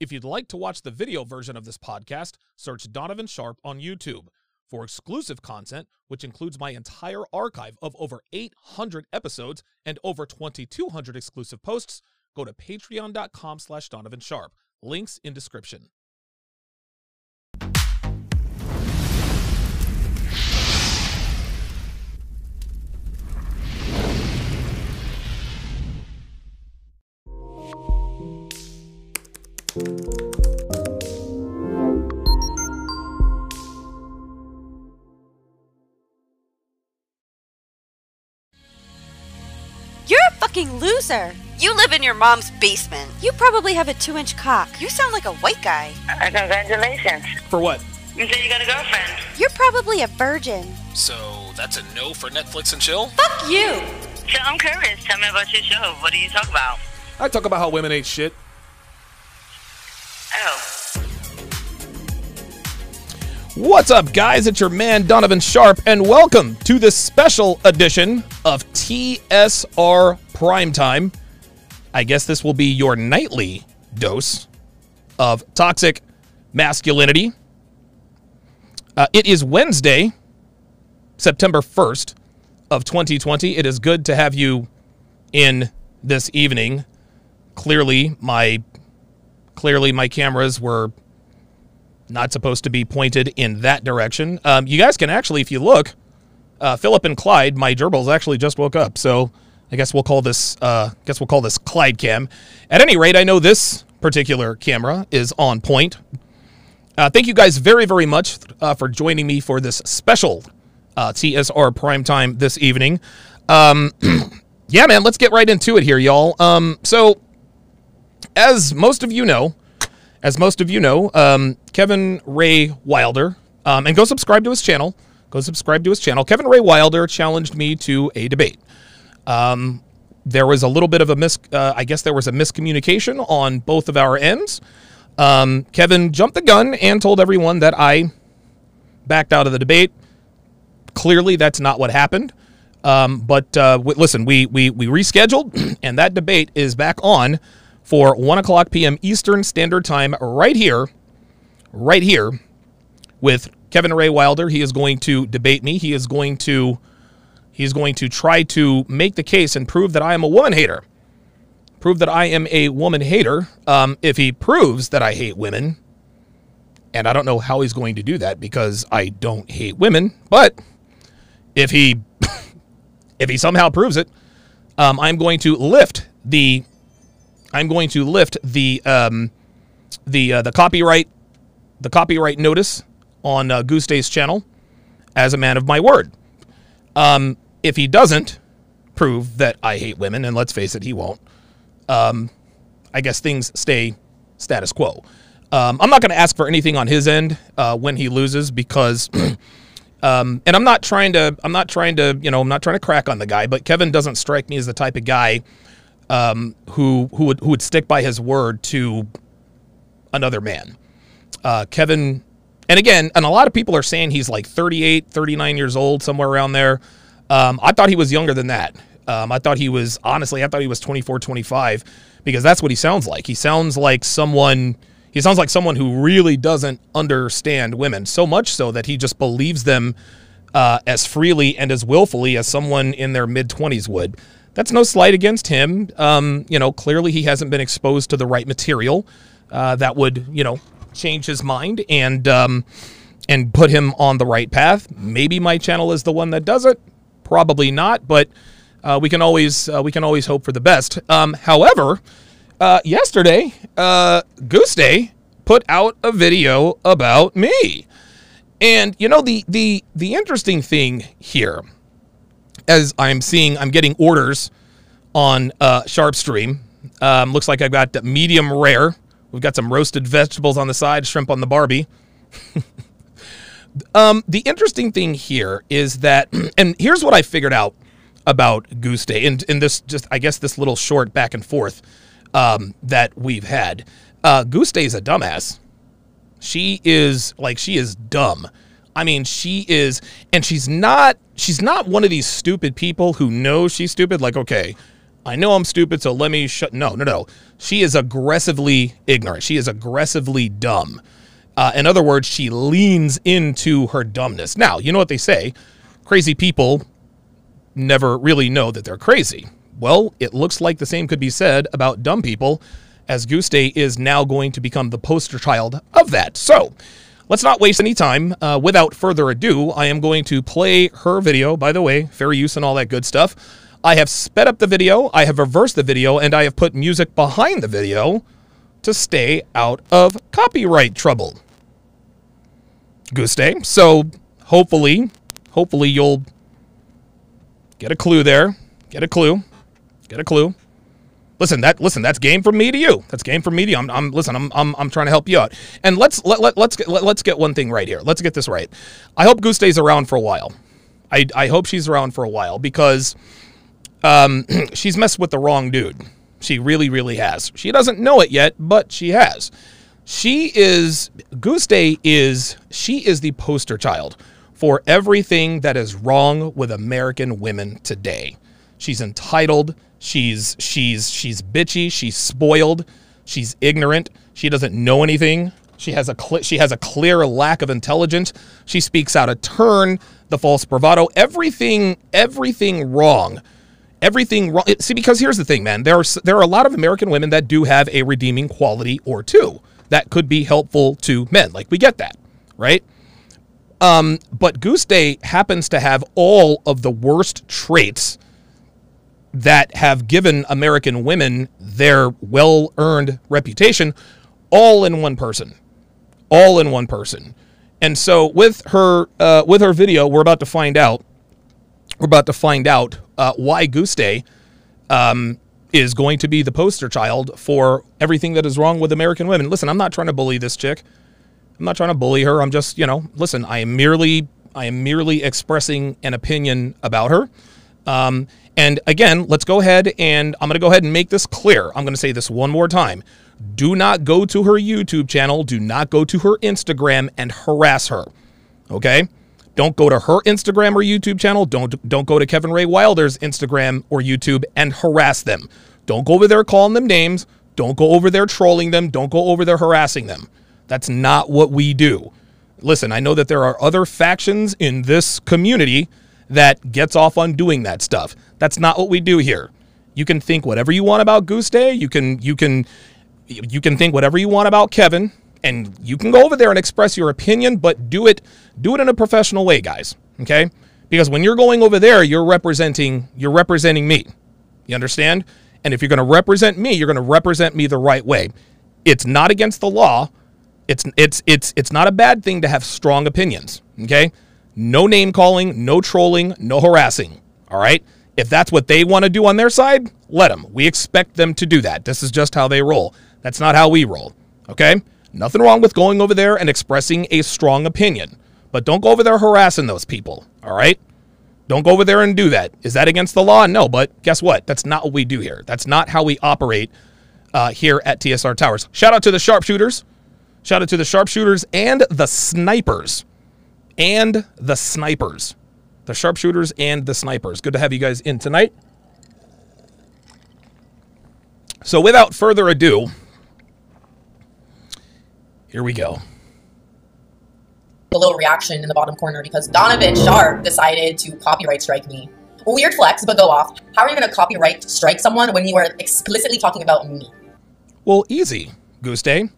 If you'd like to watch the video version of this podcast, search Donovan Sharpe on YouTube. For exclusive content, which includes my entire archive of over 800 episodes and over 2,200 exclusive posts, go to patreon.com slash Donovan Sharpe. Links in description. You're a fucking loser. You live in your mom's basement. You probably have a two inch cock. You sound like a white guy. Uh, congratulations. For what? You said you got a girlfriend. You're probably a virgin. So that's a no for Netflix and chill? Fuck you. So I'm curious. Tell me about your show. What do you talk about? I talk about how women ain't shit. Oh. What's up, guys? It's your man, Donovan Sharpe, and welcome to this special edition of TSR Primetime. I guess this will be your nightly dose of toxic masculinity. Uh, it is Wednesday, September 1st of 2020. It is good to have you in this evening. Clearly, my clearly my cameras were not supposed to be pointed in that direction. Um, you guys can actually, if you look, uh, Philip and Clyde, my gerbils actually just woke up. So I guess we'll call this. Uh, guess we'll call this Clyde Cam. At any rate, I know this particular camera is on point. Uh, thank you guys very, very much uh, for joining me for this special uh, TSR primetime this evening. Um, yeah, man, let's get right into it here, y'all. Um, so, as most of you know, as most of you know, um, Kevin Ray Wilder, um, and go subscribe to his channel. Go subscribe to his channel. Kevin Ray Wilder challenged me to a debate. Um, there was a little bit of a mis, uh, I guess there was a miscommunication on both of our ends. Um, Kevin jumped the gun and told everyone that I backed out of the debate. Clearly, that's not what happened. Um, but uh, w- listen, we we we rescheduled, and that debate is back on for one o'clock p.m. Eastern Standard Time, right here, right here, with Kevin Ray Wilder. He is going to debate me. He is going to he's going to try to make the case and prove that I am a woman hater. Prove that I am a woman hater. Um, if he proves that I hate women, and I don't know how he's going to do that because I don't hate women, but if he if he somehow proves it, um, I'm going to lift the I'm going to lift the um, the uh, the copyright the copyright notice on uh, Guste's channel as a man of my word. Um, if he doesn't prove that I hate women, and let's face it, he won't. Um, I guess things stay status quo. Um, I'm not going to ask for anything on his end uh, when he loses because, um, and I'm not trying to, I'm not trying to, you know, I'm not trying to crack on the guy, but Kevin doesn't strike me as the type of guy um, who who would who would stick by his word to another man. Uh, Kevin, and again, and a lot of people are saying he's like 38, 39 years old, somewhere around there. Um, I thought he was younger than that. Um, I thought he was, honestly, I thought he was 24, 25, because that's what he sounds like. He sounds like someone, he sounds like someone who really doesn't understand women, so much so that he just believes them uh, as freely and as willfully as someone in their mid 20s would. That's no slight against him. Um, you know, clearly he hasn't been exposed to the right material uh, that would, you know, change his mind and um, and put him on the right path. Maybe my channel is the one that does it. Probably not, but uh, we can always uh, we can always hope for the best. Um, however, uh, yesterday, uh, Guste put out a video about me, and you know the the the interesting thing here, as I'm seeing, I'm getting orders on uh, Sharpestream. Um, looks like I've got medium rare. We've got some roasted vegetables on the side, shrimp on the Barbie. um, the interesting thing here is that, and here's what I figured out about Guste, and in this just I guess this little short back and forth um, that we've had. Uh, Guste is a dumbass. She is like she is dumb. I mean, she is, and she's not. She's not one of these stupid people who knows she's stupid. Like, okay, I know I'm stupid, so let me shut. No, no, no. She is aggressively ignorant. She is aggressively dumb. Uh, in other words, she leans into her dumbness. Now, you know what they say crazy people never really know that they're crazy. Well, it looks like the same could be said about dumb people, as Guste is now going to become the poster child of that. So, let's not waste any time. Uh, without further ado, I am going to play her video. By the way, fair use and all that good stuff. I have sped up the video, I have reversed the video, and I have put music behind the video to stay out of copyright trouble. Guste. So hopefully, hopefully you'll get a clue there. Get a clue. Get a clue. Listen, that listen, that's game from me to you. That's game from me to you. I'm, I'm listen, I'm, I'm, I'm trying to help you out. And let's let, let let's get let, let's get one thing right here. Let's get this right. I hope Goose stays around for a while. I I hope she's around for a while because um, she's messed with the wrong dude. She really, really has. She doesn't know it yet, but she has. She is Goose is she is the poster child for everything that is wrong with American women today. She's entitled, she's she's she's bitchy, she's spoiled, she's ignorant, she doesn't know anything. She has a cl- she has a clear lack of intelligence. She speaks out of turn, the false bravado, everything everything wrong everything wrong. See, because here's the thing, man. There are there are a lot of American women that do have a redeeming quality or two that could be helpful to men. Like we get that, right? Um, but Guste happens to have all of the worst traits that have given American women their well-earned reputation, all in one person, all in one person. And so with her uh, with her video, we're about to find out. We're about to find out uh, why Goose um, is going to be the poster child for everything that is wrong with American women. Listen, I'm not trying to bully this chick. I'm not trying to bully her. I'm just, you know, listen. I am merely, I am merely expressing an opinion about her. Um, and again, let's go ahead and I'm going to go ahead and make this clear. I'm going to say this one more time. Do not go to her YouTube channel. Do not go to her Instagram and harass her. Okay? Don't go to her Instagram or YouTube channel. Don't don't go to Kevin Ray Wilder's Instagram or YouTube and harass them. Don't go over there calling them names. Don't go over there trolling them. Don't go over there harassing them. That's not what we do. Listen, I know that there are other factions in this community that gets off on doing that stuff. That's not what we do here. You can think whatever you want about Guste. You can you can you can think whatever you want about Kevin and you can go over there and express your opinion, but do it do it in a professional way, guys. Okay? Because when you're going over there, you're representing you're representing me. You understand? And if you're going to represent me, you're going to represent me the right way. It's not against the law. It's it's it's it's not a bad thing to have strong opinions, okay? No name calling, no trolling, no harassing. All right? If that's what they want to do on their side, let them. We expect them to do that. This is just how they roll. That's not how we roll. Okay? Nothing wrong with going over there and expressing a strong opinion, but don't go over there harassing those people, all right? Don't go over there and do that. Is that against the law? No, but guess what? That's not what we do here. That's not how we operate uh, here at TSR Towers. Shout out to the sharpshooters. Shout out to the sharpshooters and the snipers. And the snipers. The sharpshooters and the snipers. Good to have you guys in tonight. So, without further ado, here we go. A little reaction in the bottom corner because Donovan Sharpe decided to copyright strike me. Weird flex, but go off. How are you going to copyright strike someone when you are explicitly talking about me? Well, easy, Guste.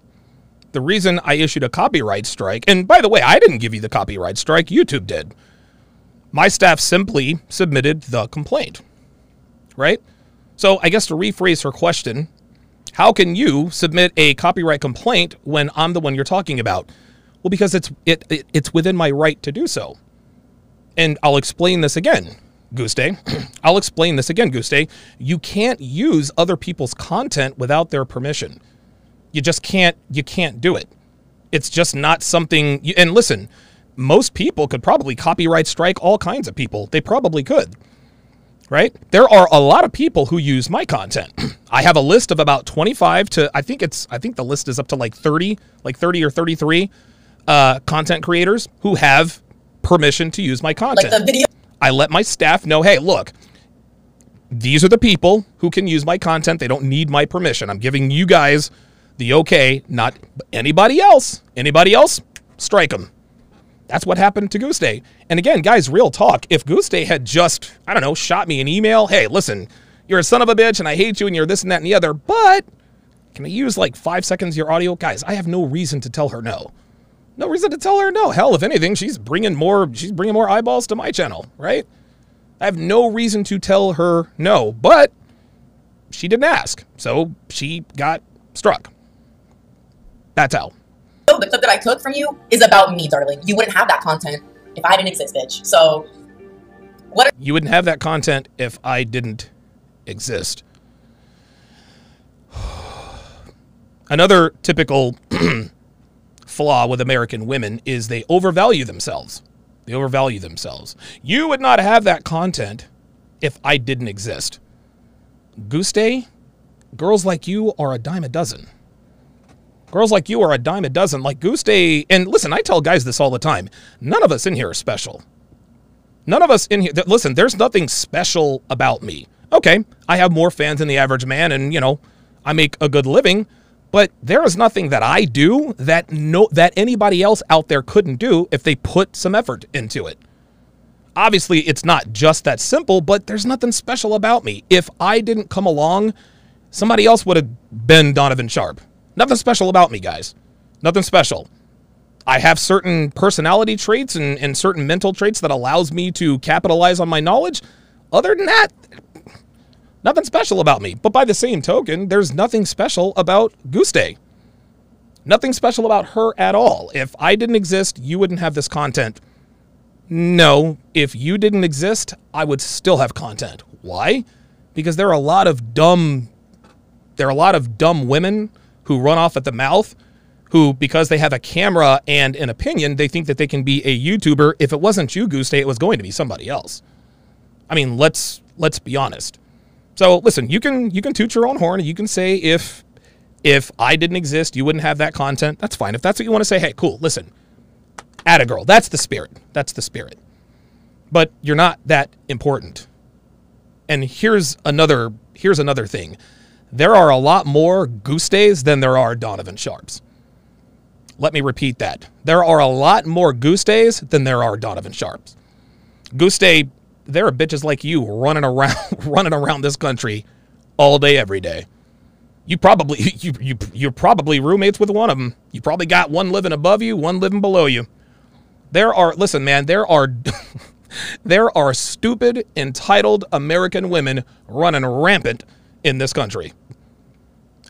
The reason I issued a copyright strike, and by the way, I didn't give you the copyright strike, YouTube did. My staff simply submitted the complaint, right? So I guess to rephrase her question, how can you submit a copyright complaint when I'm the one you're talking about? Well, because it's it, it it's within my right to do so. And I'll explain this again, Day. I'll explain this again, Day. You can't use other people's content without their permission. You just can't you can't do it. It's just not something you, and listen, most people could probably copyright strike all kinds of people. They probably could right? There are a lot of people who use my content. I have a list of about 25 to I think it's I think the list is up to like 30, like 30 or 33 uh, content creators who have permission to use my content. Like. I let my staff know, hey, look, these are the people who can use my content. They don't need my permission. I'm giving you guys the okay, not anybody else. Anybody else, strike them. That's what happened to Guste. And again, guys, real talk. If Guste had just, I don't know, shot me an email, hey, listen, you're a son of a bitch and I hate you and you're this and that and the other, but can I use like five seconds of your audio? Guys, I have no reason to tell her no. No reason to tell her no. Hell, if anything, she's bringing more, she's bringing more eyeballs to my channel, right? I have no reason to tell her no, but she didn't ask. So she got struck. That's how. The clip that I took from you is about me, darling. You wouldn't have that content if I didn't exist, bitch. So what are You wouldn't have that content if I didn't exist. Another typical flaw with American women is they overvalue themselves. They overvalue themselves. You would not have that content if I didn't exist. Day, girls like you are a dime a dozen. Girls like you are a dime a dozen. Like Guste, and listen, I tell guys this all the time. None of us in here are special. None of us in here. th- Listen, there's nothing special about me. Okay, I have more fans than the average man, and you know, I make a good living. But there is nothing that I do that no that anybody else out there couldn't do if they put some effort into it. Obviously, it's not just that simple, but there's nothing special about me. If I didn't come along, somebody else would have been Donovan Sharpe. Nothing special about me, guys. Nothing special. I have certain personality traits and, and certain mental traits that allows me to capitalize on my knowledge. Other than that, nothing special about me. But by the same token, there's nothing special about Day. Nothing special about her at all. If I didn't exist, you wouldn't have this content. No, if you didn't exist, I would still have content. Why? Because there are a lot of dumb there are a lot of dumb women who run off at the mouth who because they have a camera and an opinion, they think that they can be a YouTuber. If it wasn't you, Goose it was going to be somebody else. I mean, let's let's be honest. So listen, you can you can toot your own horn you can say if if I didn't exist, you wouldn't have that content. That's fine. If that's what you want to say, hey, cool. Listen, at a girl. That's the spirit. That's the spirit. But you're not that important. And here's another here's another thing. There are a lot more Gustes than there are Donovan Sharpes. Let me repeat that. There are a lot more Gustes than there are Donovan Sharpes. Goose Day, there are bitches like you running around running around this country all day every day. You probably you you you're probably roommates with one of them. You probably got one living above you, one living below you. There are listen, man, there are there are stupid entitled American women running rampant in this country.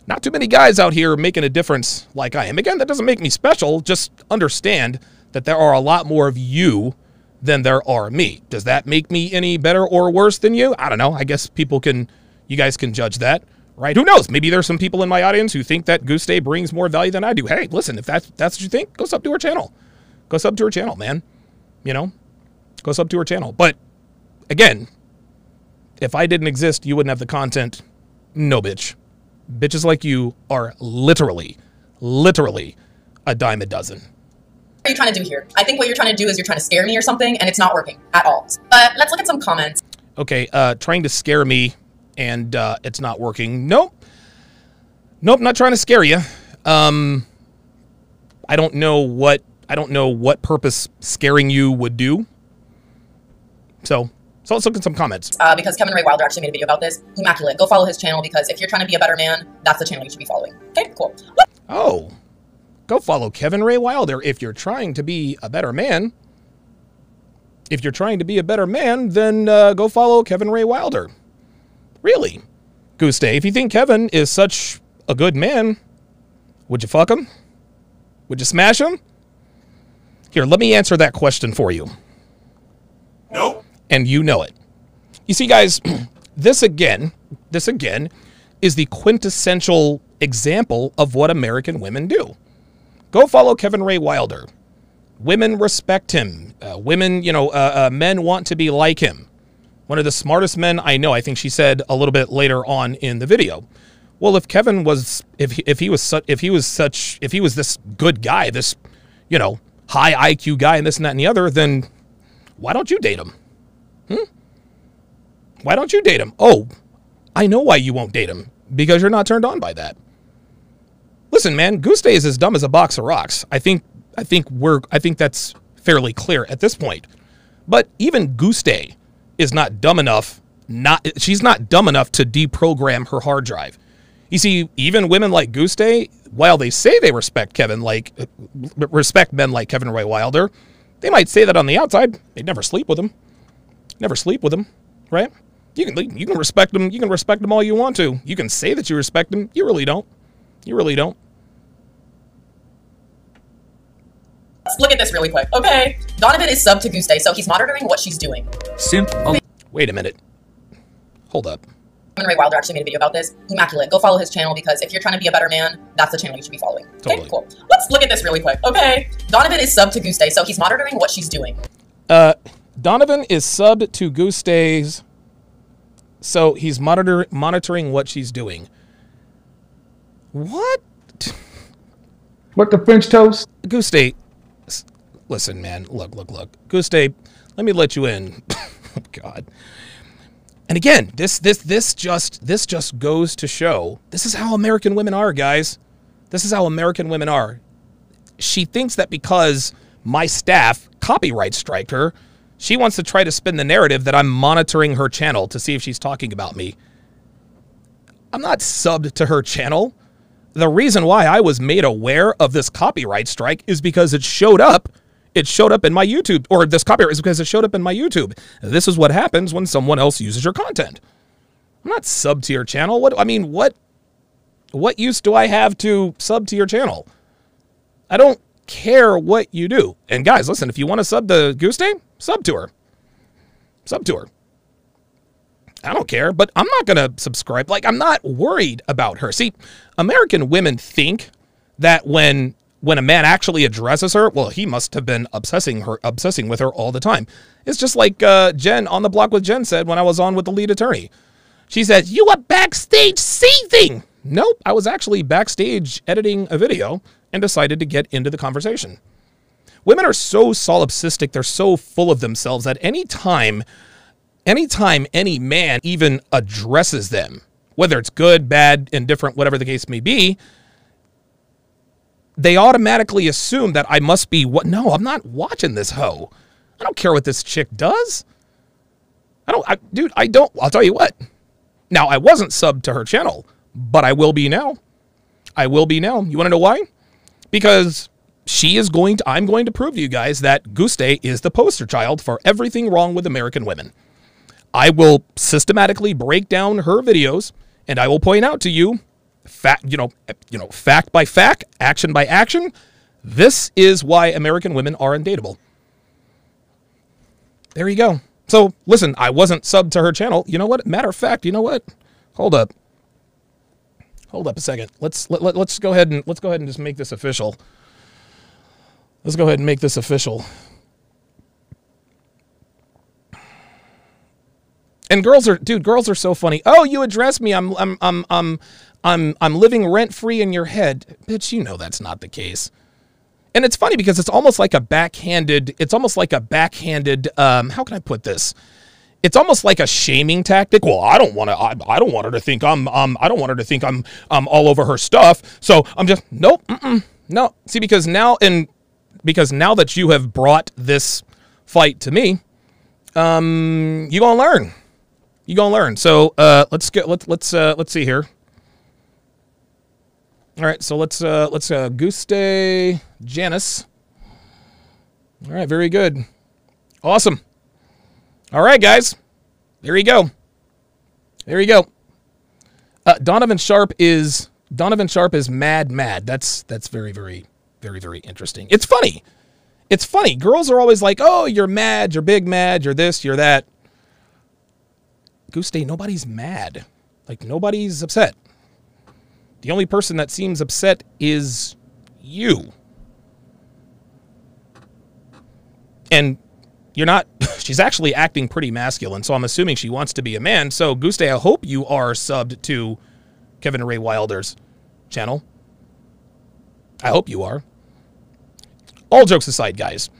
Not too many guys out here making a difference like I am. Again, that doesn't make me special. Just understand that there are a lot more of you than there are me. Does that make me any better or worse than you? I don't know. I guess people can, you guys can judge that, right? Who knows? Maybe there's some people in my audience who think that Guste brings more value than I do. Hey, listen, if that's that's what you think, go sub to her channel. Go sub to her channel, man. You know, go sub to her channel. But again, if I didn't exist, you wouldn't have the content. No, bitch. Bitches like you are literally, literally a dime a dozen. What are you trying to do here? I think what you're trying to do is you're trying to scare me or something, and it's not working at all. But let's look at some comments. Okay, uh, trying to scare me and uh, it's not working. Nope. Nope, not trying to scare you. Um, I don't know what I don't know what purpose scaring you would do. So, so let's look at some comments. Uh, because Kevin Ray Wilder actually made a video about this. Immaculate. Go follow his channel because if you're trying to be a better man, that's the channel you should be following. Okay, cool. What? Oh, go follow Kevin Ray Wilder if you're trying to be a better man. If you're trying to be a better man, then uh, go follow Kevin Ray Wilder. Really, Guste. If you think Kevin is such a good man, would you fuck him? Would you smash him? Here, let me answer that question for you. Nope. And you know it. You see, guys, this again, this again is the quintessential example of what American women do. Go follow Kevin Ray Wilder. Women respect him. Uh, women, you know, uh, uh, men want to be like him. One of the smartest men I know. I think she said a little bit later on in the video. Well, if Kevin was, if he, if he was such, if he was such, if he was this good guy, this, you know, high IQ guy, and this and that and the other, then why don't you date him? Hmm? Why don't you date him? Oh, I know why you won't date him. Because you're not turned on by that. Listen, man, Guste is as dumb as a box of rocks. I think I think we're I think that's fairly clear at this point. But even Guste is not dumb enough not she's not dumb enough to deprogram her hard drive. You see, even women like Guste, while they say they respect Kevin like respect men like Kevin Ray Wilder, they might say that on the outside. They'd never sleep with him. Never sleep with them, right? You can you can respect them. You can respect them all you want to. You can say that you respect them. You really don't. You really don't. Let's look at this really quick. Okay, Donovan is sub to Guste, so he's monitoring what she's doing. Simp. Oh, Wait a minute. Hold up. Kevin Ray Wilder actually made a video about this. Immaculate. Go follow his channel because if you're trying to be a better man, that's the channel you should be following. Okay, Totally. cool. Let's look at this really quick. Okay, Donovan is sub to Guste, so he's monitoring what she's doing. Uh, Donovan is subbed to Guste's, so he's monitor monitoring what she's doing. What? What the French toast? Guste, s- listen, man. Look, look, look. Guste, let me let you in. oh God. And again, this this this just this just goes to show this is how American women are, guys. This is how American women are. She thinks that because my staff copyright strike her, she wants to try to spin the narrative that I'm monitoring her channel to see if she's talking about me. I'm not subbed to her channel. The reason why I was made aware of this copyright strike is because it showed up. It showed up in my YouTube, or this copyright is because it showed up in my YouTube. This is what happens when someone else uses your content. I'm not sub to your channel. What I mean, what what use do I have to sub to your channel? I don't care what you do. And guys, listen, if you want to sub to Guste, sub to her. Sub to her. I don't care, but I'm not going to subscribe. Like, I'm not worried about her. See, American women think that when when a man actually addresses her, well, he must have been obsessing her, obsessing with her all the time. It's just like uh, Jen on the block with Jen said when I was on with the lead attorney. She said, "You were backstage seething." Nope, I was actually backstage editing a video and decided to get into the conversation. Women are so solipsistic, they're so full of themselves that any time anytime any man even addresses them, whether it's good, bad, indifferent, whatever the case may be, they automatically assume that I must be what? No, I'm not watching this hoe. I don't care what this chick does. I don't, I, dude, I don't. I'll tell you what. Now, I wasn't subbed to her channel, but I will be now. I will be now. You want to know why? Because she is going to, I'm going to prove to you guys that Guste is the poster child for everything wrong with American women. I will systematically break down her videos and I will point out to you fact, you know, you know, fact by fact, action by action. This is why American women are undateable. There you go. So listen, I wasn't subbed to her channel. You know what? Matter of fact, you know what? Hold up. Hold up a second. Let's let, let, let's go ahead and let's go ahead and just make this official. Let's go ahead and make this official. And girls are, dude, girls are so funny. Oh, you address me. I'm, I'm, I'm, I'm, I'm, I'm living rent free in your head, bitch. You know that's not the case. And it's funny because it's almost like a backhanded. It's almost like a backhanded. Um, how can I put this? It's almost like a shaming tactic. Well, I don't want to. I, I don't want her to think I'm. Um, I don't want her to think I'm. I'm all over her stuff. So I'm just nope. Mm-mm, no. See, because now and because now that you have brought this fight to me, um, you gonna learn you gonna learn. So uh, let's get let's let's uh, let's see here. All right, so let's uh, let's uh, Guste Janus. All right, very good, awesome. All right, guys, there you go. There you go. Uh, Donovan Sharpe is Donovan Sharpe is mad, mad. That's that's very, very, very, very interesting. It's funny. It's funny. Girls are always like, "Oh, you're mad. You're big mad. You're this. You're that." Guste, nobody's mad. Like nobody's upset. The only person that seems upset is you. And you're not she's actually acting pretty masculine, so I'm assuming she wants to be a man. So Guste, I hope you are subbed to Kevin Ray Wilder's channel. I hope you are. All jokes aside, guys,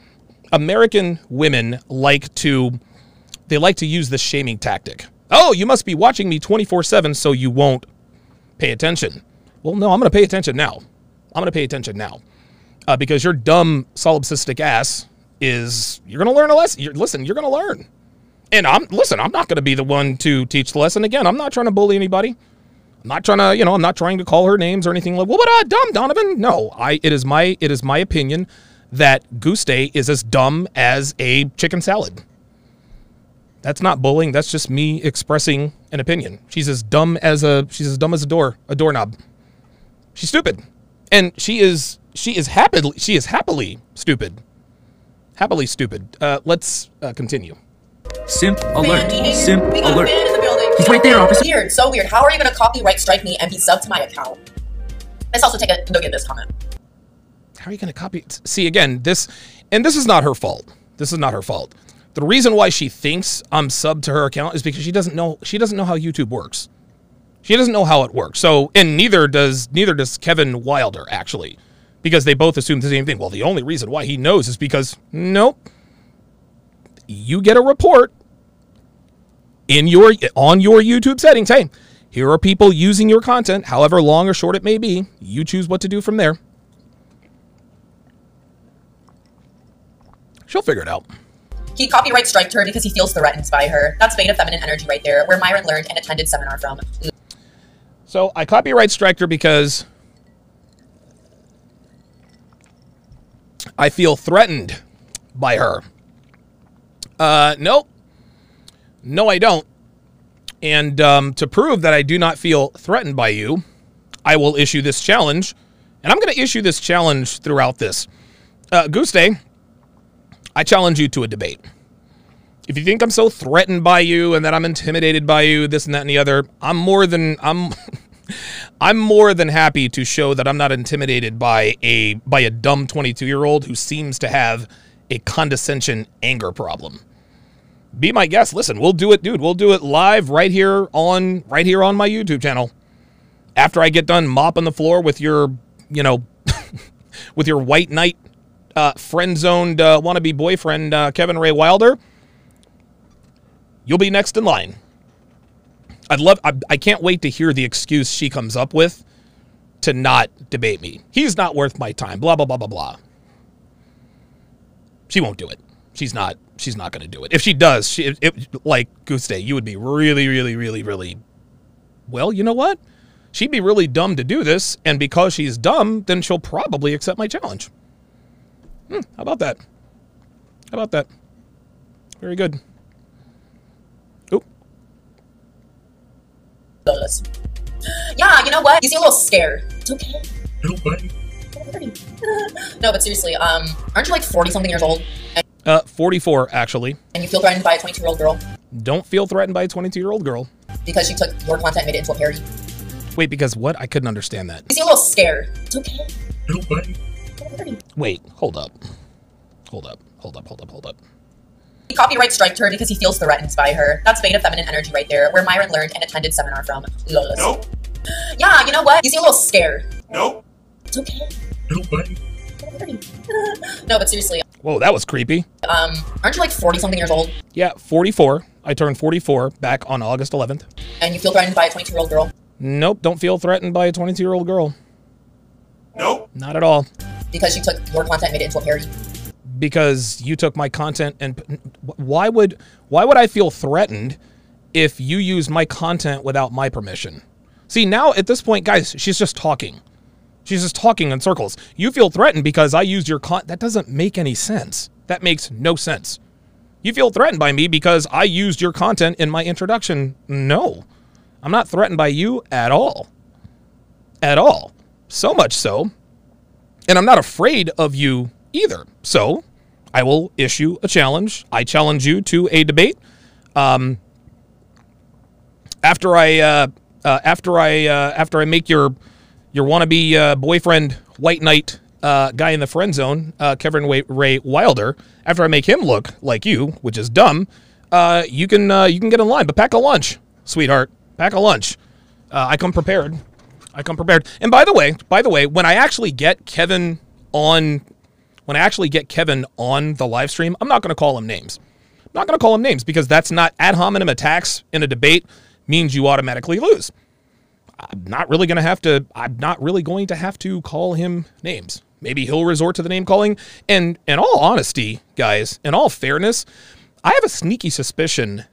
American women like to they like to use this shaming tactic Oh, you must be watching me 24 7 so you won't pay attention. Well, no, I'm going to pay attention now. I'm going to pay attention now. Uh, because your dumb solipsistic ass is, you're going to learn a lesson. You're, listen, you're going to learn. And I'm, listen, I'm not going to be the one to teach the lesson. Again, I'm not trying to bully anybody. I'm not trying to, you know, I'm not trying to call her names or anything like, well, but uh, dumb Donovan. No, I, it is my, it is my opinion that Guste is as dumb as a chicken salad. That's not bullying. That's just me expressing an opinion. She's as dumb as a she's as dumb as a door a doorknob. She's stupid, and she is she is happily she is happily stupid. Happily stupid. Uh, let's uh, continue. Simp alert. Fanny, Simp we got a alert. fan in the building. He's right there, officer. Weird, so weird. How are you gonna copyright strike me and be sub to my account? Let's also take a look at this comment. How are you going to copy? See again this, and this is not her fault. This is not her fault. The reason why she thinks I'm sub to her account is because she doesn't know she doesn't know how YouTube works. She doesn't know how it works. So, and neither does neither does Kevin Wilder actually, because they both assume the same thing. Well, the only reason why he knows is because nope. You get a report in your on your YouTube settings. Hey, here are people using your content, however long or short it may be. You choose what to do from there. She'll figure it out. He copyright striked her because he feels threatened by her. That's beta feminine energy right there, where Myron learned and attended seminar from. So I copyright striked her because I feel threatened by her. Uh, nope. No, I don't. And um, to prove that I do not feel threatened by you, I will issue this challenge. And I'm going to issue this challenge throughout this. Uh, Guste, I challenge you to a debate. If you think I'm so threatened by you and that I'm intimidated by you, this and that and the other, I'm more than I'm I'm more than happy to show that I'm not intimidated by a by a dumb 22-year-old who seems to have a condescension anger problem. Be my guest. Listen, we'll do it, dude. We'll do it live right here on right here on my YouTube channel. After I get done mopping the floor with your, you know, with your white knight uh, friend zoned uh, wannabe boyfriend, uh, Kevin Ray Wilder, you'll be next in line. I'd love, I, I can't wait to hear the excuse she comes up with to not debate me. He's not worth my time, blah, blah, blah, blah, blah. She won't do it. She's not, she's not going to do it. If she does, she, it, it, like Guste, you would be really, really, really, really, well, you know what? She'd be really dumb to do this. And because she's dumb, then she'll probably accept my challenge. Hmm, how about that? How about that? Very good. Oop. Does. Yeah, you know what? You seem a little scared. It's okay. no, but seriously, um, aren't you like 40 something years old Uh, 44, actually. and you feel threatened by a 22 year old girl Don't feel threatened by a 22 year old girl. because she took your content and made it into a parody? Wait, because what? I couldn't understand that. You seem a little scared. It's okay. Wait, hold up. Hold up, hold up, hold up, hold up. He copyright striked her because he feels threatened by her. That's beta feminine energy right there, where Myron learned and attended seminar from. Lolas. Nope. Yeah, you know what? You seem a little scared. Nope. It's okay. Nope. No, but seriously, Whoa, that was creepy. um, aren't you like 40 something years old Yeah, 44. I turned 44 back on August 11th. and you feel threatened by a 22 year old girl Nope, don't feel threatened by a 22 year old girl. Nope. Not at all. Because she took your content made it into a parody? Because you took my content and why would why would I feel threatened if you used my content without my permission? See, now at this point, guys, she's just talking. She's just talking in circles. You feel threatened because I used your con that doesn't make any sense. That makes no sense. You feel threatened by me because I used your content in my introduction. No. I'm not threatened by you at all. At all. So much so. And I'm not afraid of you either. So I will issue a challenge. I challenge you to a debate. Um, after I uh, uh, after I uh, after I make your your wannabe uh, boyfriend White Knight uh, guy in the friend zone, uh, Kevin Ray, Wilder, after I make him look like you, which is dumb, you can you can get in line. But pack a lunch, sweetheart. Pack a lunch. I come prepared. I come prepared. And by the way, by the way, when I actually get Kevin on, when I actually get Kevin on the live stream, I'm not going to call him names, I'm Not going to call him names because that's not ad hominem attacks in a debate means you automatically lose. I'm not really going to have to I'm not really going to have to call him names. Maybe he'll resort to the name calling. And in all honesty, guys, in all fairness, I have a sneaky suspicion.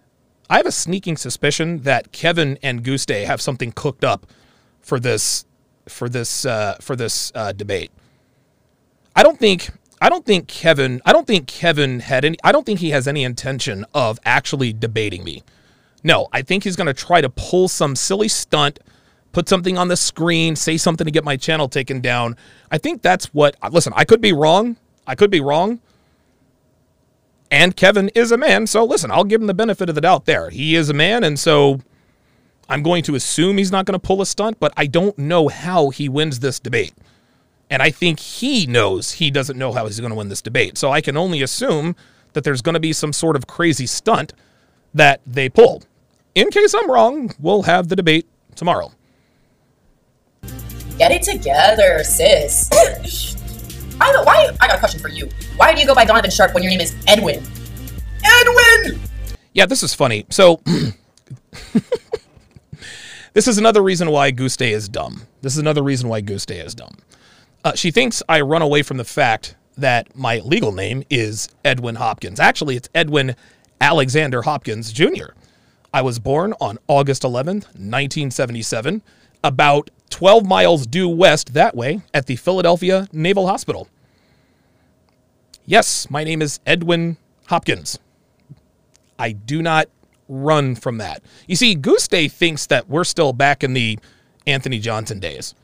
I have a sneaking suspicion that Kevin and Guste have something cooked up for this for this uh, for this uh, debate. I don't think I don't think Kevin I don't think Kevin had any I don't think he has any intention of actually debating me. No, I think he's going to try to pull some silly stunt, put something on the screen, say something to get my channel taken down. I think that's what listen, I could be wrong. I could be wrong. And Kevin is a man, so listen, I'll give him the benefit of the doubt there. He is a man and so I'm going to assume he's not going to pull a stunt, but I don't know how he wins this debate. And I think he knows he doesn't know how he's going to win this debate. So I can only assume that there's going to be some sort of crazy stunt that they pull. In case I'm wrong, we'll have the debate tomorrow. Get it together, sis. I don't, why? I got a question for you. Why do you go by Donovan Sharpe when your name is Edwin? Edwin! Yeah, this is funny. So, this is another reason why Guste is dumb. This is another reason why Guste is dumb. Uh, she thinks I run away from the fact that my legal name is Edwin Hopkins. Actually, it's Edwin Alexander Hopkins Jr. I was born on August 11th, 1977, about 12 miles due west that way at the Philadelphia Naval Hospital. Yes, my name is Edwin Hopkins. I do not run from that. You see, Guste thinks that we're still back in the Anthony Johnson days,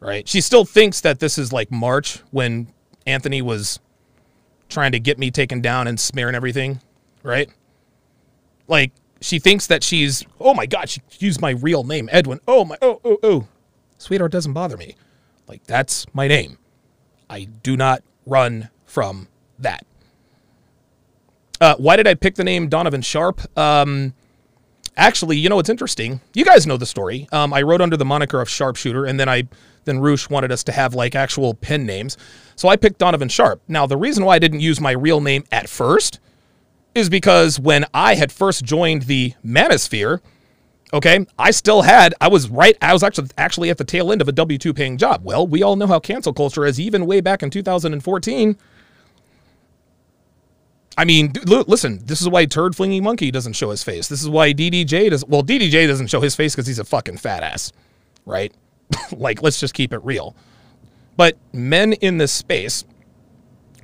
right? She still thinks that this is like March when Anthony was trying to get me taken down and smearing everything, right? Like she thinks that she's, oh my God, she used my real name, Edwin. Oh my, oh, oh, oh. Sweetheart doesn't bother me. Like that's my name. I do not run from that. Uh, why did I pick the name Donovan Sharpe? Um, actually, you know it's interesting. You guys know the story. Um, I wrote under the moniker of Sharpshooter, and then I then Roosh wanted us to have like actual pen names, so I picked Donovan Sharp. Now the reason why I didn't use my real name at first is because when I had first joined the Manosphere, okay, I still had I was right. I was actually actually at the tail end of a W two paying job. Well, we all know how cancel culture is. Even way back in 2014 I mean, listen, this is why Turd Flinging Monkey doesn't show his face. This is why DDJ does. Well, DDJ doesn't show his face because he's a fucking fat ass, right? like, let's just keep it real. But men in this space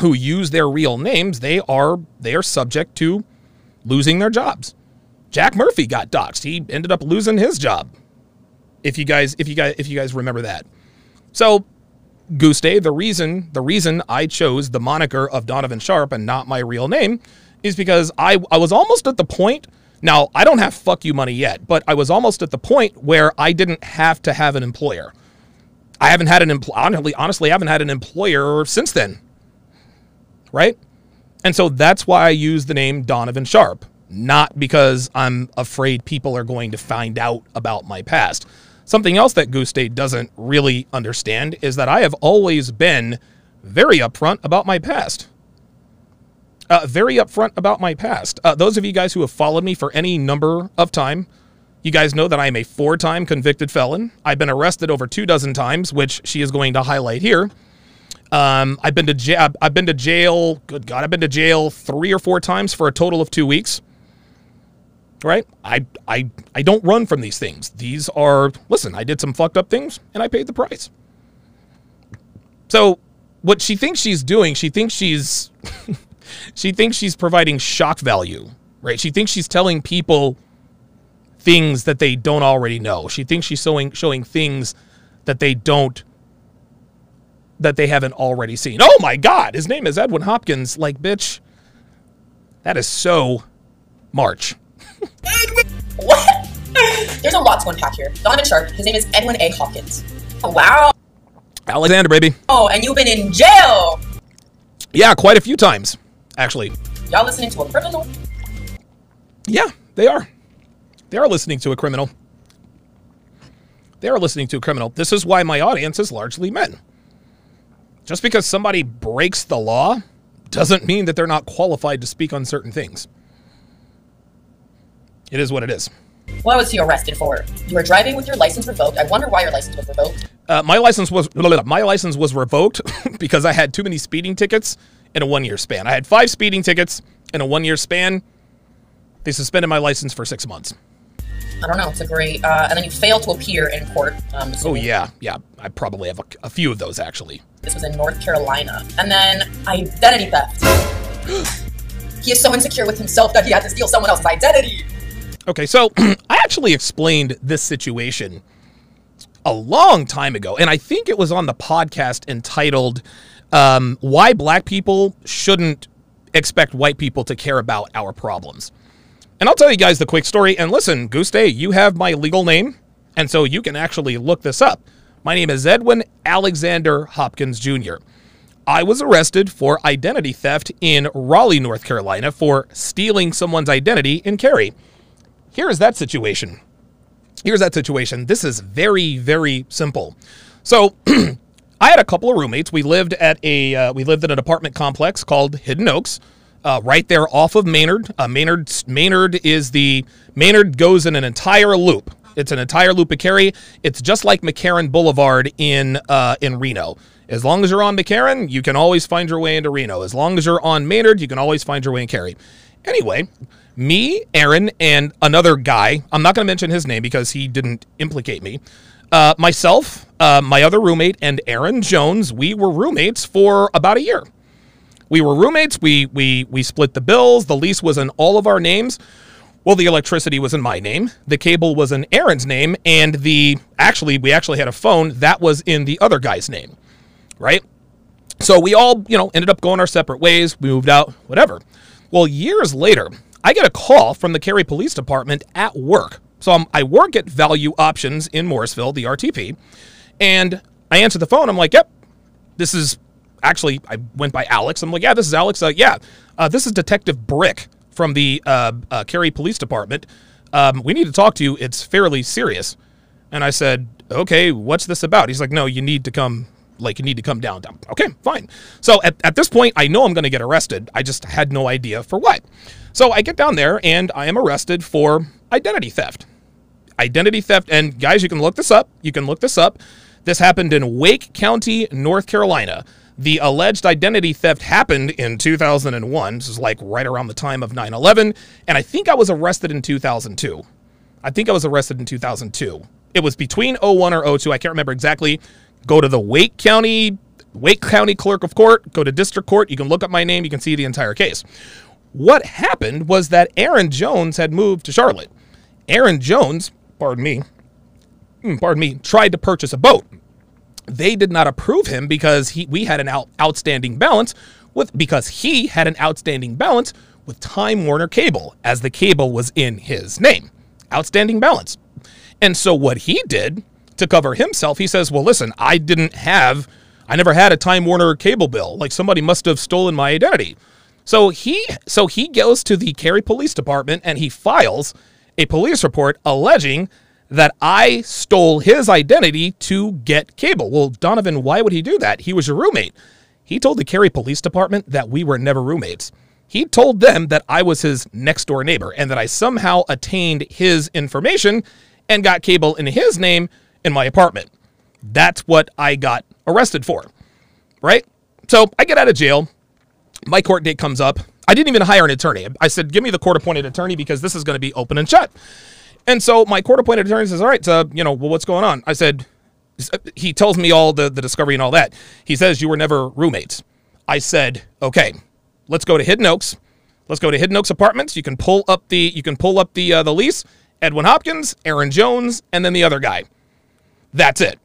who use their real names, they are they are subject to losing their jobs. Jack Murphy got doxxed. He ended up losing his job. If you guys, if you guys, if you guys remember that. So Guste, the reason the reason I chose the moniker of Donovan Sharpe and not my real name is because I, I was almost at the point. Now, I don't have fuck you money yet, but I was almost at the point where I didn't have to have an employer. I haven't had an employer, honestly, honestly, I haven't had an employer since then. Right? And so that's why I use the name Donovan Sharpe, not because I'm afraid people are going to find out about my past. Something else that Guste doesn't really understand is that I have always been very upfront about my past. Uh, very upfront about my past. Uh, those of you guys who have followed me for any number of time, you guys know that I am a four-time convicted felon. I've been arrested over two dozen times, which she is going to highlight here. Um, I've been to jail. I've been to jail. Good God, I've been to jail three or four times for a total of two weeks right? I I I don't run from these things. These are listen, I did some fucked up things and I paid the price. So what she thinks she's doing, she thinks she's she thinks she's providing shock value, right? She thinks she's telling people things that they don't already know. She thinks she's showing showing things that they don't that they haven't already seen. Oh my god, his name is Edwin Hopkins. Like, bitch, that is so March what? There's a lot to unpack here. Donovan Sharpe, his name is Edwin A. Hopkins. Oh, wow. Alexander, baby. Oh, and you've been in jail. Yeah, quite a few times, actually. Y'all listening to a criminal? Yeah, they are. They are listening to a criminal. They are listening to a criminal. This is why my audience is largely men. Just because somebody breaks the law doesn't mean that they're not qualified to speak on certain things. It is what it is. What was he arrested for? You were driving with your license revoked. I wonder why your license was revoked. Uh, my license was my license was revoked because I had too many speeding tickets in a one year span. I had five speeding tickets in a one year span. They suspended my license for six months. I don't know. It's a great. Uh, and then you failed to appear in court. Um, Oh yeah, yeah. I probably have a, a few of those actually. This was in North Carolina. And then identity theft. he is so insecure with himself that he had to steal someone else's identity. Okay, so I actually explained this situation a long time ago, and I think it was on the podcast entitled um, "Why Black People Shouldn't Expect White People to Care About Our Problems." And I'll tell you guys the quick story. And listen, Guste, you have my legal name, and so you can actually look this up. My name is Edwin Alexander Hopkins Jr. I was arrested for identity theft in Raleigh, North Carolina, for stealing someone's identity in Cary. Here is that situation. Here's that situation. This is very, very simple. So, I had a couple of roommates. We lived at a uh, we lived in an apartment complex called Hidden Oaks, uh, right there off of Maynard. Uh, Maynard Maynard is the Maynard goes in an entire loop. It's an entire loop of Cary. It's just like McCarran Boulevard in uh, in Reno. As long as you're on McCarran, you can always find your way into Reno. As long as you're on Maynard, you can always find your way in Cary. Anyway, me, Aaron, and another guy. I'm not going to mention his name because he didn't implicate me. Uh, myself, uh, my other roommate, and Aaron Jones. We were roommates for about a year. We were roommates. We we we split the bills. The lease was in all of our names. Well, the electricity was in my name. The cable was in Aaron's name, and the actually we actually had a phone that was in the other guy's name, right? So we all, you know, ended up going our separate ways. We moved out, whatever. Well, years later, I get a call from the Cary Police Department at work. So I'm, I work at Value Options in Morrisville, the RTP, and I answer the phone. I'm like, "Yep, this is actually." I went by Alex. I'm like, "Yeah, this is Alex." Uh, yeah, uh, this is Detective Brick from the uh, uh, Cary Police Department. Um, we need to talk to you. It's fairly serious. And I said, "Okay, what's this about?" He's like, "No, you need to come." Like you need to come down, down. Okay, fine. So at, at this point, I know I'm going to get arrested. I just had no idea for what. So I get down there and I am arrested for identity theft identity theft. And guys, you can look this up. You can look this up. This happened in Wake County, North Carolina. The alleged identity theft happened in 2001. This is like right around the time of 9 11. And I think I was arrested in 2002. I think I was arrested in 2002. It was between 01 or 02. I can't remember exactly. Go to the Wake County, Wake County Clerk of Court, go to District Court. You can look up my name. You can see the entire case. What happened was that Aaron Jones had moved to Charlotte. Aaron Jones, pardon me, hmm, pardon me, tried to purchase a boat. They did not approve him because he we had an out, outstanding balance with because he had an outstanding balance with Time Warner Cable as the cable was in his name. Outstanding balance. And so what he did to cover himself, he says, "Well, listen, I didn't have I never had a Time Warner cable bill. Like somebody must have stolen my identity." So he so he goes to the Cary Police Department and he files a police report alleging that I stole his identity to get cable. Well, Donovan, why would he do that? He was your roommate. He told the Cary Police Department that we were never roommates. He told them that I was his next door neighbor and that I somehow attained his information and got cable in his name in my apartment. That's what I got arrested for. Right? So I get out of jail my court date comes up. I didn't even hire an attorney. I said, give me the court appointed attorney because this is going to be open and shut. And so my court appointed attorney says, all right, so, you know, well, what's going on? I said, he tells me all the, the discovery and all that. He says, you were never roommates. I said, okay, let's go to Hidden Oaks. Let's go to Hidden Oaks Apartments. You can pull up the, you can pull up the, uh, the lease. Edwin Hopkins, Aaron Jones, and then the other guy. That's it,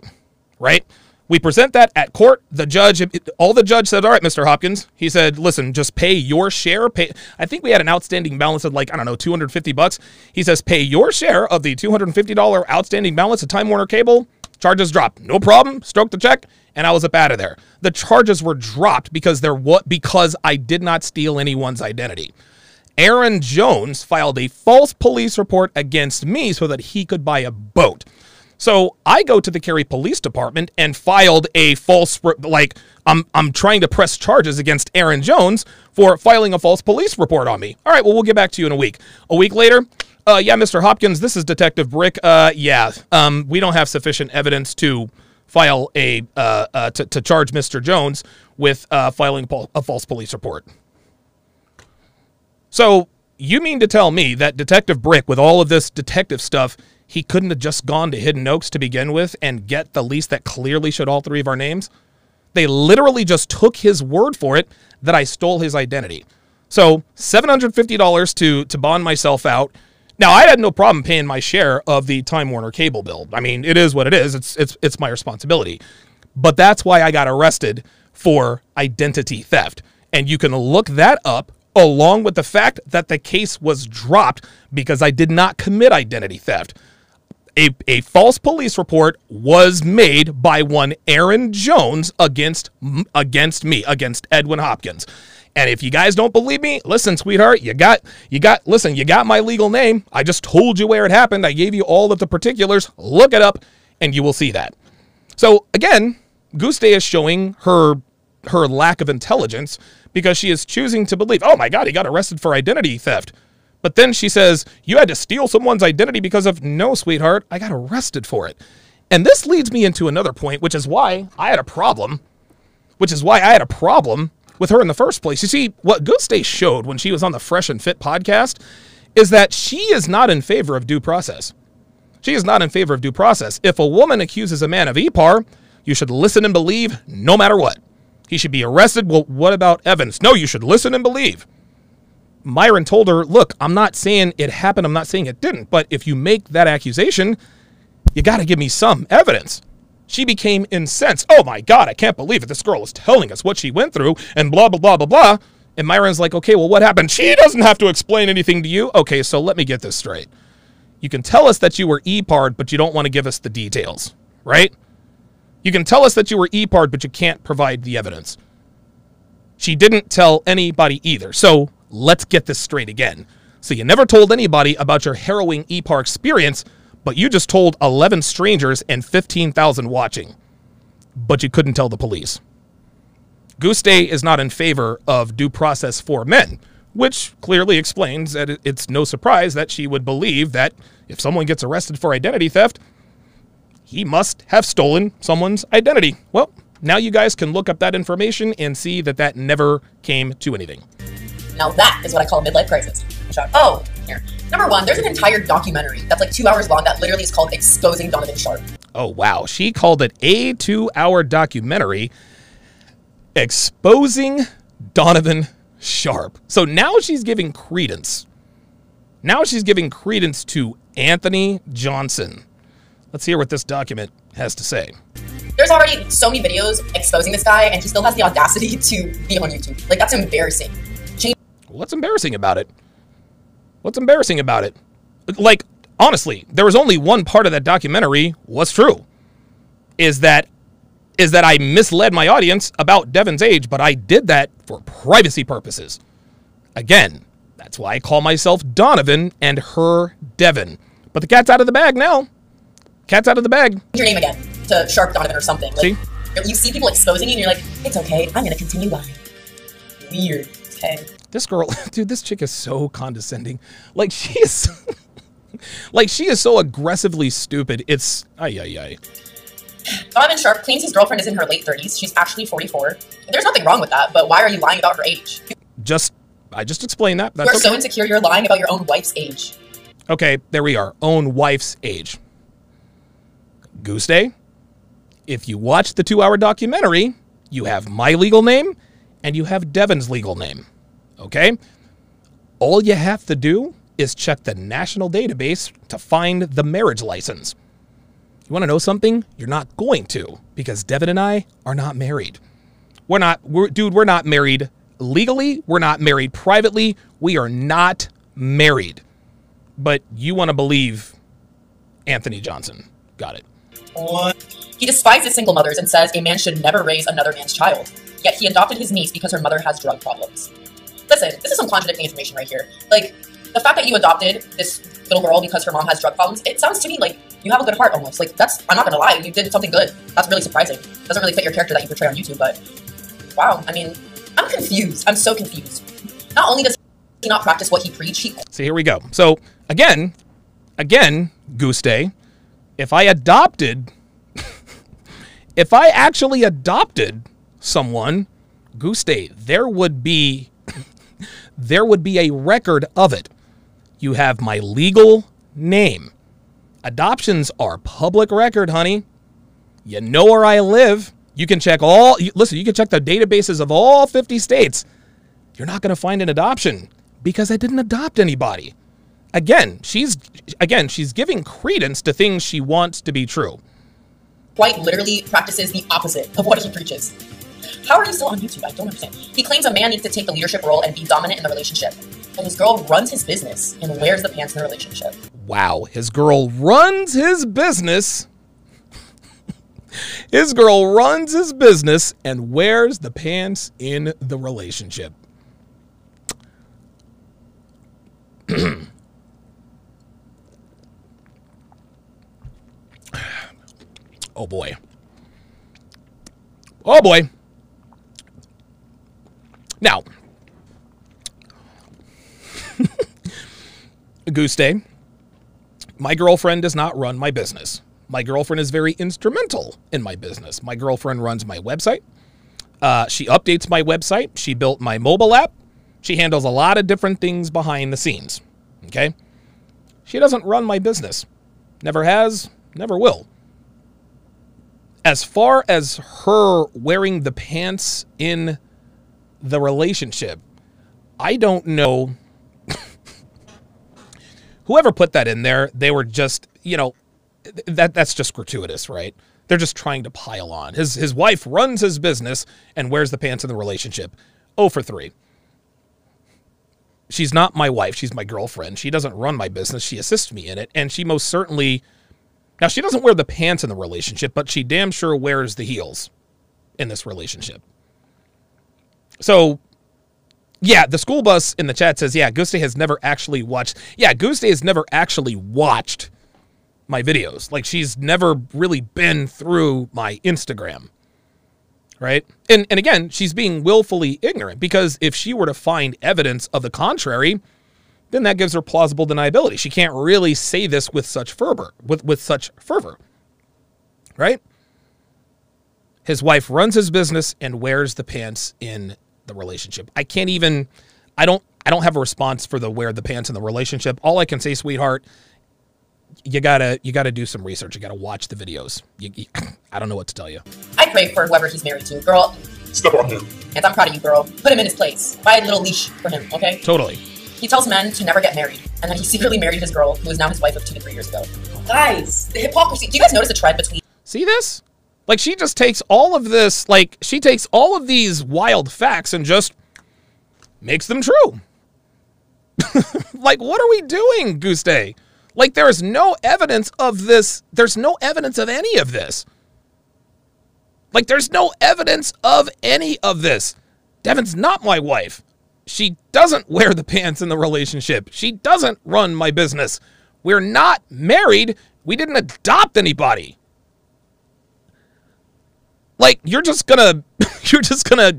right? We present that at court. The judge, all the judge said, all right, Mr. Hopkins. He said, listen, just pay your share. Pay. I think we had an outstanding balance of like, I don't know, 250 bucks. He says, pay your share of the $250 outstanding balance of Time Warner Cable. Charges dropped. No problem. Stroke the check. And I was up out of there. The charges were dropped because there what because I did not steal anyone's identity. Aaron Jones filed a false police report against me so that he could buy a boat. So I go to the Cary Police Department and filed a false, like I'm I'm trying to press charges against Aaron Jones for filing a false police report on me. All right, well we'll get back to you in a week. A week later, Uh, yeah, Mr. Hopkins, this is Detective Brick. Uh, yeah, um, we don't have sufficient evidence to file a uh, uh, to, to charge Mr. Jones with uh, filing a false police report. So you mean to tell me that Detective Brick, with all of this detective stuff, he couldn't have just gone to Hidden Oaks to begin with and get the lease that clearly showed all three of our names? They literally just took his word for it that I stole his identity. So $750 to to bond myself out. Now I had no problem paying my share of the Time Warner cable bill. I mean, it is what it is. It's it's it's my responsibility. But that's why I got arrested for identity theft. And you can look that up along with the fact that the case was dropped because I did not commit identity theft. A, a false police report was made by one Aaron Jones against against me against Edwin Hopkins. And if you guys don't believe me, listen, sweetheart, you got you got listen, you got my legal name. I just told you where it happened. I gave you all of the particulars. Look it up and you will see that. So again, Guste is showing her her lack of intelligence because she is choosing to believe, "Oh my god, he got arrested for identity theft." But then she says, You had to steal someone's identity because of no, sweetheart, I got arrested for it. And this leads me into another point, which is why I had a problem, which is why I had a problem with her in the first place. You see, what Guste showed when she was on the Fresh and Fit podcast is that she is not in favor of due process. She is not in favor of due process. If a woman accuses a man of EPAR, you should listen and believe no matter what. He should be arrested. Well, what about Evans? No, you should listen and believe. Myron told her, Look, I'm not saying it happened, I'm not saying it didn't, but if you make that accusation, you got to give me some evidence. She became incensed. Oh my God, I can't believe it. This girl is telling us what she went through and blah, blah, blah, blah, blah. And Myron's like, Okay, well, what happened? She doesn't have to explain anything to you. Okay, so let me get this straight. You can tell us that you were EPARD, but you don't want to give us the details, right? You can tell us that you were EPARD, but you can't provide the evidence. She didn't tell anybody either. So let's get this straight again. So you never told anybody about your harrowing EPAR experience, but you just told 11 strangers and 15,000 watching. But you couldn't tell the police. Guste is not in favor of due process for men, which clearly explains that it's no surprise that she would believe that if someone gets arrested for identity theft, he must have stolen someone's identity. Well, now you guys can look up that information and see that that never came to anything. Now that is what I call a midlife crisis. Oh, here. Number one, there's an entire documentary that's like two hours long that literally is called Exposing Donovan Sharpe. Oh, wow. She called it a two hour documentary exposing Donovan Sharpe. So now she's giving credence. Now she's giving credence to Anthony Johnson. Let's hear what this document has to say. There's already so many videos exposing this guy, and he still has the audacity to be on YouTube. Like, that's embarrassing. What's embarrassing about it? What's embarrassing about it? Like, honestly, there was only one part of that documentary was true. Is that is that I misled my audience about Devin's age, but I did that for privacy purposes. Again, that's why I call myself Donovan and her Devin. But the cat's out of the bag now. Cat's out of the bag. Your name again to Sharp Donovan or something. Like, See? You see people exposing you, and you're like, it's okay. I'm gonna continue lying. Weird. Okay. This girl, dude, this chick is so condescending. Like she is, like she is so aggressively stupid. It's ay ay ay. Donovan Sharpe claims his girlfriend is in her late 30s. She's actually 44. There's nothing wrong with that, but why are you lying about her age? Just, I just explained that. That's are so insecure, you're lying about your own wife's age. Okay, there we are. Own wife's age. Guste. If you watch the two hour documentary, you have my legal name and you have Devin's legal name. Okay? All you have to do is check the national database to find the marriage license. You want to know something? You're not going to because Devin and I are not married. We're not, we're, dude, we're not married legally. We're not married privately. We are not married. But you want to believe Anthony Johnson. Got it. He despises single mothers and says a man should never raise another man's child. Yet he adopted his niece because her mother has drug problems. Listen, this is some contradicting information right here. Like, the fact that you adopted this little girl because her mom has drug problems, it sounds to me like you have a good heart almost. Like, that's, I'm not gonna lie, you did something good. That's really surprising. Doesn't really fit your character that you portray on YouTube, but wow, I mean, I'm confused. I'm so confused. Not only does he not practice what he preach? He So here we go. So again, again, Guste, if I adopted, if I actually adopted someone, Guste, there would be, there would be a record of it. You have my legal name. Adoptions are public record, honey. You know where I live. You can check all, listen, you can check the databases of all 50 states. You're not going to find an adoption because I didn't adopt anybody. Again, she's again, she's giving credence to things she wants to be true. quite literally practices the opposite of what he preaches. How are you still on YouTube? I don't understand. He claims a man needs to take the leadership role and be dominant in the relationship. And his girl runs his business and wears the pants in the relationship. Wow, his girl runs his business. his girl runs his business and wears the pants in the relationship. oh boy. Oh boy. Now, Guste, my girlfriend does not run my business. My girlfriend is very instrumental in my business. My girlfriend runs my website. Uh, she updates my website. She built my mobile app. She handles a lot of different things behind the scenes. Okay? She doesn't run my business. Never has, never will. As far as her wearing the pants in the relationship, I don't know whoever put that in there, they were just, you know, that that's just gratuitous, right? They're just trying to pile on. His his wife runs his business and wears the pants in the relationship. Oh for 3. She's not my wife, she's my girlfriend. She doesn't run my business, she assists me in it, and she most certainly Now she doesn't wear the pants in the relationship, but she damn sure wears the heels in this relationship. So yeah, the school bus in the chat says, yeah, Guste has never actually watched. Yeah, Guste has never actually watched my videos. Like she's never really been through my Instagram. Right? And and again, she's being willfully ignorant because if she were to find evidence of the contrary, then that gives her plausible deniability. She can't really say this with such fervor, with with such fervor. Right? His wife runs his business and wears the pants in the relationship. I can't even I don't I don't have a response for the wear the pants in the relationship. All I can say, sweetheart, you gotta you gotta do some research. You gotta watch the videos. You, you- I don't know what to tell you. I pray for whoever he's married to. Girl, Step on him. and I'm proud of you, girl. Put him in his place. Buy a little leash for him, okay? Totally. He tells men to never get married, and then he secretly married his girl, who is now his wife of two to three years ago. Guys, the hypocrisy. Do you guys notice the trend between See this? Like she just takes all of this, like she takes all of these wild facts and just makes them true. like what are we doing, Day? Like there is no evidence of this. There's no evidence of any of this. Like there's no evidence of any of this. Devin's not my wife. She doesn't wear the pants in the relationship. She doesn't run my business. We're not married. We didn't adopt anybody. Like you're just gonna, you're just gonna.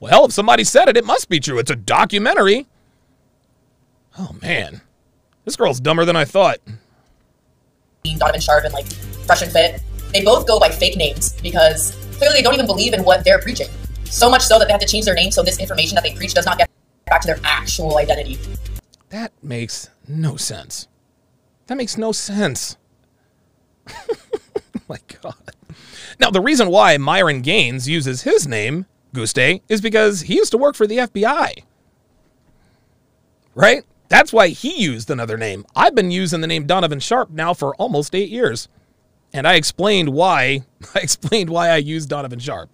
Well, if somebody said it, it must be true. It's a documentary. Oh man, this girl's dumber than I thought. Donovan Sharpe and like Fresh and Fit, they both go by fake names because clearly they don't even believe in what they're preaching. So much so that they have to change their name so this information that they preach does not get back to their actual identity. That makes no sense. That makes no sense. Oh my God. Now, the reason why Myron Gaines uses his name, Guste, is because he used to work for the FBI. Right? That's why he used another name. I've been using the name Donovan Sharpe now for almost eight years. And I explained why I explained why I used Donovan Sharpe.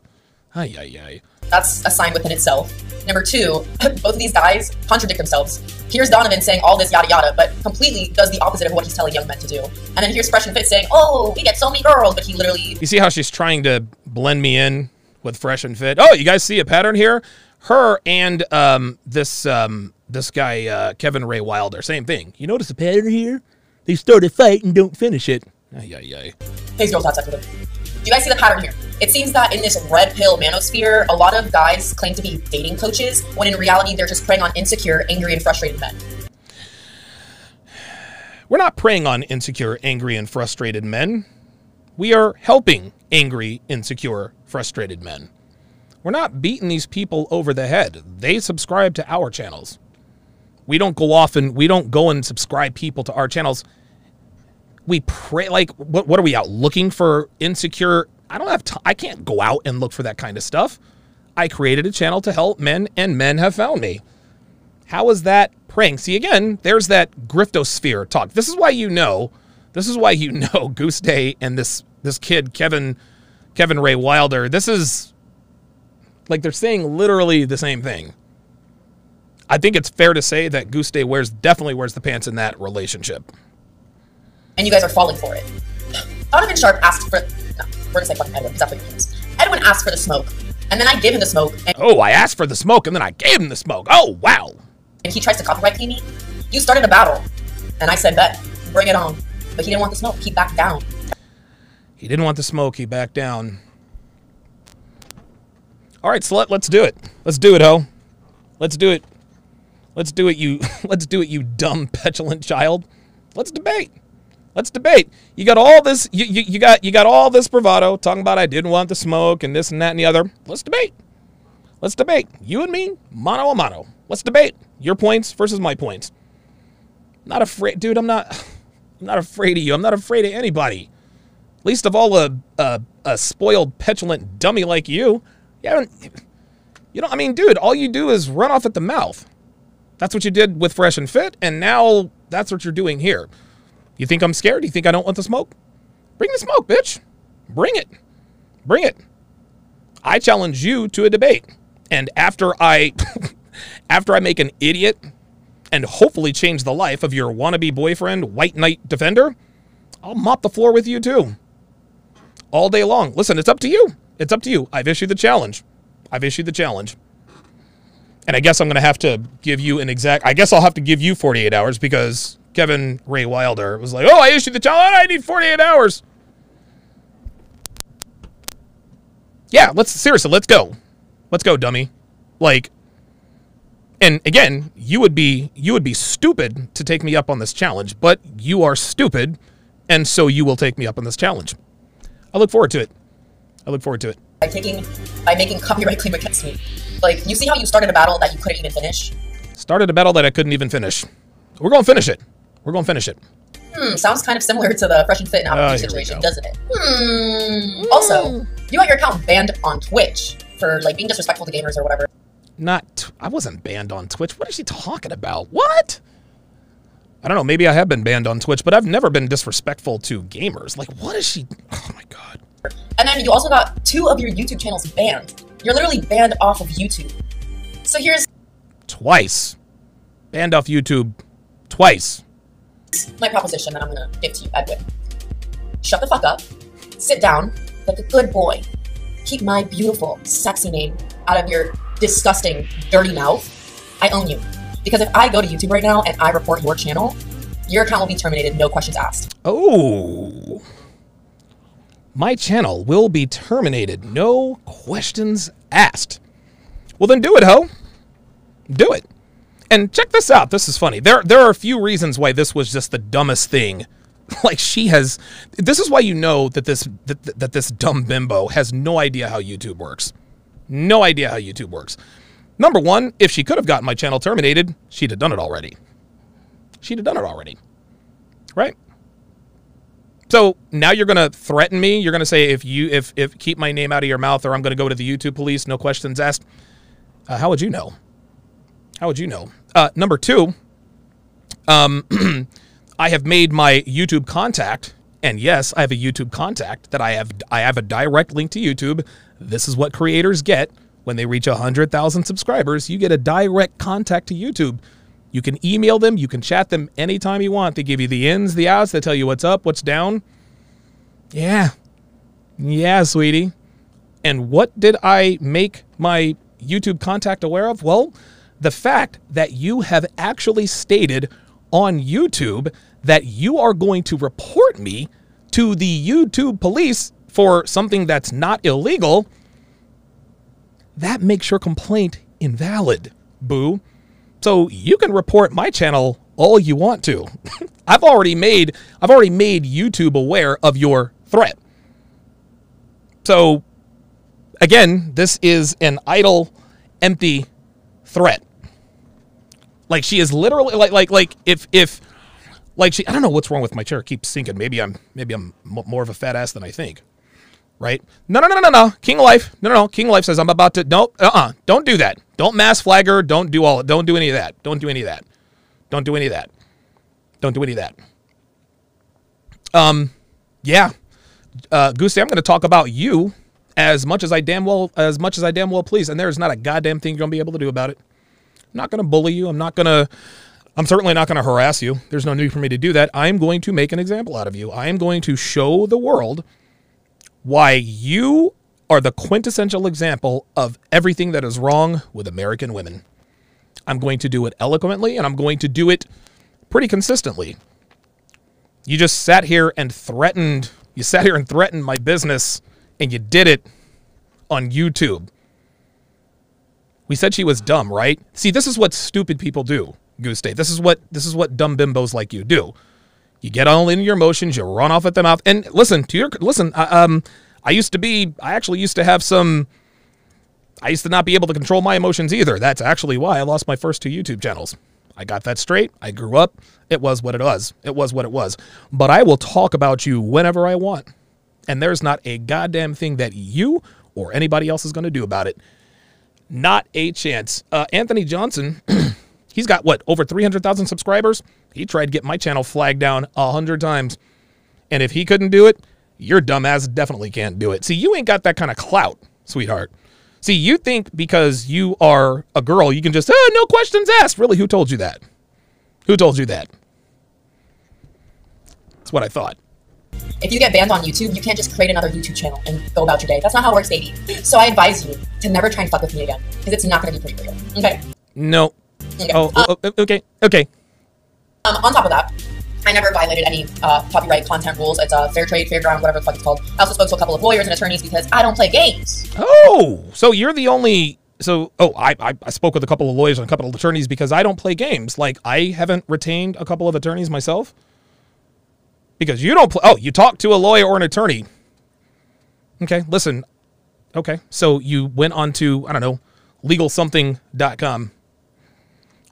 Ay ay ay. That's a sign within itself. Number two, both of these guys contradict themselves. Here's Donovan saying all this yada yada, but completely does the opposite of what he's telling young men to do. And then here's Fresh and Fit saying, oh, we get so many girls, but he literally You see how she's trying to blend me in with fresh and fit? Oh, you guys see a pattern here? Her and um, this um, this guy uh, Kevin Ray Wilder, same thing. You notice a pattern here? They start a fight and don't finish it. Ay ay ay. his girls had sex with him. Do you guys see the pattern here? It seems that in this red pill manosphere, a lot of guys claim to be dating coaches, when in reality they're just preying on insecure, angry, and frustrated men. We're not preying on insecure, angry, and frustrated men. We are helping angry, insecure, frustrated men. We're not beating these people over the head. They subscribe to our channels. We don't go off and we don't go and subscribe people to our channels. We pray like what what are we out looking for insecure? I don't have. I can't go out and look for that kind of stuff. I created a channel to help men and men have found me. How is that praying? See again, there's that griftosphere talk. This is why you know, this is why you know Guste and this this kid Kevin Kevin Ray Wilder. This is like they're saying literally the same thing. I think it's fair to say that Guste wears definitely wears the pants in that relationship. And you guys are falling for it. Donovan Sharpe asked for. No, we're gonna say fucking Edwin, because that's what he means. Edwin asked for the smoke, and then I gave him the smoke, and, Oh, I asked for the smoke and then I gave him the smoke. Oh, wow. and he tries to copyright me. You started a battle, and I said, bet, bring it on. But he didn't want the smoke, he backed down. He didn't want the smoke. He backed down. All right, slut, let's do it. Let's do it, ho. Let's do it. Let's do it, you. Let's do it, you dumb, petulant child. Let's debate. Let's debate. You got all this. You, you, you got you got all this bravado talking about I didn't want the smoke and this and that and the other. Let's debate. Let's debate. You and me, mano a mano. Let's debate your points versus my points. Not afraid, dude. I'm not. I'm not afraid of you. I'm not afraid of anybody. Least of all a a, a spoiled, petulant dummy like you. You haven't. You know, I mean, dude, all you do is run off at the mouth. That's what you did with Fresh and Fit, and now that's what you're doing here. You think I'm scared? You think I don't want the smoke? Bring the smoke, bitch. Bring it. Bring it. I challenge you to a debate. And after I after I make an idiot and hopefully change the life of your wannabe boyfriend, White Knight Defender, I'll mop the floor with you too. All day long. Listen, it's up to you. It's up to you. I've issued the challenge. I've issued the challenge. And I guess I'm going to have to give you an exact. I guess I'll have to give you 48 hours because Kevin Ray Wilder was like, "Oh, I issued the challenge. I need 48 hours." Yeah, let's seriously, let's go. Let's go, dummy. Like and again, you would be you would be stupid to take me up on this challenge, but you are stupid and so you will take me up on this challenge. I look forward to it. I look forward to it. By taking, by making copyright claim against me. Like, you see how you started a battle that you couldn't even finish? Started a battle that I couldn't even finish. We're going to finish it. We're going to finish it. Hmm, sounds kind of similar to the Fresh and Fit and Oh, Apple here we situation, doesn't it? Hmm. Also, you got your account banned on Twitch for like being disrespectful to gamers or whatever. Not I wasn't banned on Twitch. What is she talking about? What? I don't know. Maybe I have been banned on Twitch, but I've never been disrespectful to gamers. Like, what is she? Oh my god. And then you also got two of your YouTube channels banned. You're literally banned off of YouTube. So here's Twice. Banned off YouTube. Twice. My proposition that I'm gonna give to you, Edwin. Shut the fuck up. Sit down like a good boy. Keep my beautiful, sexy name out of your disgusting, dirty mouth. I own you. Because if I go to YouTube right now and I report your channel, your account will be terminated, no questions asked. Oh. My channel will be terminated. No questions asked. Well, then do it, ho. Do it. And check this out. This is funny. There, there are a few reasons why this was just the dumbest thing. Like she has. This is why you know that this that, that this dumb bimbo has no idea how YouTube works. No idea how YouTube works. Number one, if she could have gotten my channel terminated, she'd have done it already. She'd have done it already. Right? So now you're gonna threaten me. You're gonna say if you if if keep my name out of your mouth, or I'm gonna go to the YouTube police. No questions asked. Uh, how would you know? How would you know? Uh, number two, um, I have made my YouTube contact, and yes, I have a YouTube contact that I have. I have a direct link to YouTube. This is what creators get when they reach hundred thousand subscribers. You get a direct contact to YouTube. You can email them, you can chat them anytime you want. They give you the ins, the outs, they tell you what's up, what's down. Yeah. Yeah, sweetie. And what did I make my YouTube contact aware of? Well, the fact that you have actually stated on YouTube that you are going to report me to the YouTube police for something that's not illegal, that makes your complaint invalid, boo. So you can report my channel all you want to. I've already made I've already made YouTube aware of your threat. So again, this is an idle empty threat. Like she is literally like like like if if like she I don't know what's wrong with my chair. It keeps sinking. Maybe I'm maybe I'm more of a fat ass than I think. Right? No no no no no. King Life. No no no. King Life says I'm about to no uh-uh. Don't do that. Don't mass flagger. Don't do all don't do any of that. Don't do any of that. Don't do any of that. Don't do any of that. Um yeah. Uh Goose, I'm to talk about you as much as I damn well as much as I damn well please and there's not a goddamn thing you're to be able to do about it. I'm not to bully you. I'm not to I'm certainly not to harass you. There's no need for me to do that. I'm going to make an example out of you. I am going to show the world why you are the quintessential example of everything that is wrong with American women. I'm going to do it eloquently and I'm going to do it pretty consistently. You just sat here and threatened, you sat here and threatened my business and you did it on YouTube. We said she was dumb, right? See, this is what stupid people do, Guste. This is what this is what dumb bimbos like you do. You get all in your emotions, you run off at the mouth. And listen to your listen. Um, I used to be. I actually used to have some. I used to not be able to control my emotions either. That's actually why I lost my first two YouTube channels. I got that straight. I grew up. It was what it was. It was what it was. But I will talk about you whenever I want. And there's not a goddamn thing that you or anybody else is going to do about it. Not a chance. Uh, Anthony Johnson, he's got what, over 300,000 subscribers? He tried to get my channel flagged down a hundred times. And if he couldn't do it, your dumbass definitely can't do it. See, you ain't got that kind of clout, sweetheart. See, you think because you are a girl, you can just, oh, no questions asked. Really, who told you that? Who told you that? That's what I thought. If you get banned on YouTube, you can't just create another YouTube channel and go about your day. That's not how it works, baby. So I advise you to never try and fuck with me again, because it's not going to be pretty for you. Okay? No. Okay. Oh, oh, oh, okay. Okay. Um, on top of that, I never violated any uh, copyright content rules. It's uh, fair trade, fair ground, whatever the fuck it's called. I also spoke to a couple of lawyers and attorneys because I don't play games. Oh, so you're the only. So, oh, I, I, I spoke with a couple of lawyers and a couple of attorneys because I don't play games. Like, I haven't retained a couple of attorneys myself. Because you don't play. Oh, you talk to a lawyer or an attorney. Okay, listen. Okay, so you went on to, I don't know, legalsomething.com.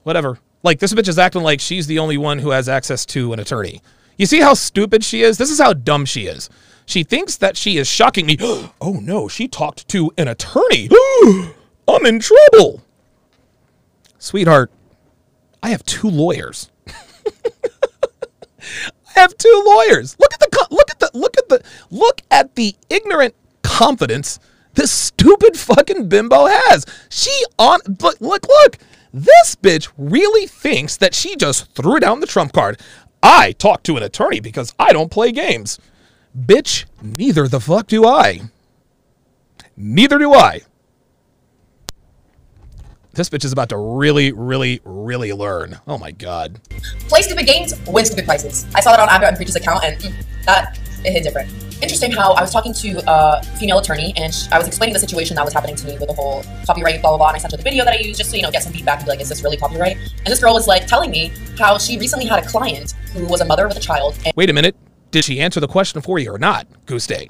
Whatever. Like, this bitch is acting like she's the only one who has access to an attorney. You see how stupid she is? This is how dumb she is. She thinks that she is shocking me. oh no, she talked to an attorney. I'm in trouble. Sweetheart, I have two lawyers. Have two lawyers. Look at the look at the look at the look at the ignorant confidence this stupid fucking bimbo has. She on look look look. This bitch really thinks that she just threw down the trump card. I talk to an attorney because I don't play games. Bitch, neither the fuck do I. Neither do I. This bitch is about to really, really, really learn. Oh my god. Play stupid games, win stupid prizes. I saw that on Aba and Preach's account, and mm, that it hit different. Interesting how I was talking to a female attorney, and I was explaining the situation that was happening to me with the whole copyright, blah blah blah. And I sent her the video that I used just to you know get some feedback and be like, is this really copyright? And this girl was like telling me how she recently had a client who was a mother with a child, and Wait a minute. Did she answer the question for you or not, Guste?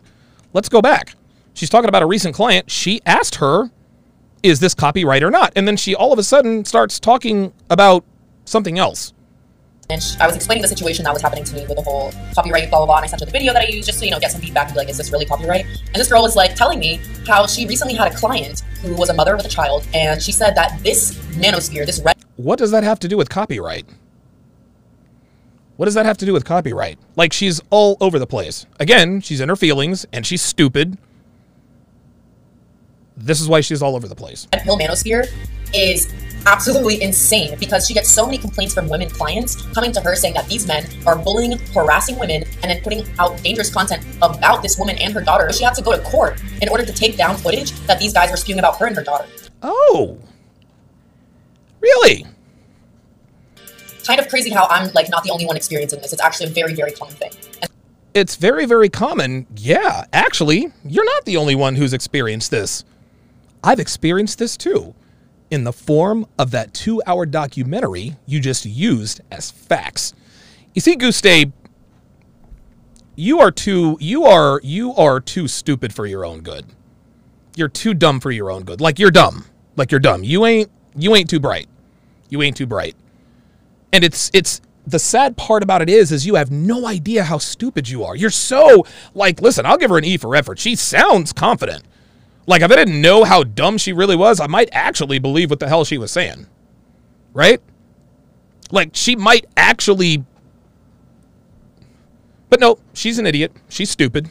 Let's go back. She's talking about a recent client. She asked her, is this copyright or not? And then she all of a sudden starts talking about something else. and sh- I was explaining the situation that was happening to me with the whole copyright, blah blah blah. And I sent her the video that I used just to you know get some feedback and be like, is this really copyright? And this girl was like telling me how she recently had a client who was a mother with a child, and she said that this manosphere, this red What does that have to do with copyright? What does that have to do with copyright? Like she's all over the place. Again, she's in her feelings and she's stupid. This is why she's all over the place. red pill manosphere is absolutely insane because she gets so many complaints from women clients coming to her saying that these men are bullying, harassing women, and then putting out dangerous content about this woman and her daughter. She had to go to court in order to take down footage that these guys were spewing about her and her daughter. Oh. Really? Kind of crazy how I'm like not the only one experiencing this. It's actually a very, very common thing. And it's very, very common. Yeah, actually, you're not the only one who's experienced this. I've experienced this too, in the form of that two hour documentary you just used as facts. You see, Guste, you are too you are you are too stupid for your own good. You're too dumb for your own good. Like you're dumb. Like you're dumb. You ain't you ain't too bright. You ain't too bright. And it's it's the sad part about it is is you have no idea how stupid you are. You're so like listen, I'll give her an E for effort. She sounds confident. Like if I didn't know how dumb she really was, I might actually believe what the hell she was saying. Right? Like she might actually But no, she's an idiot. She's stupid.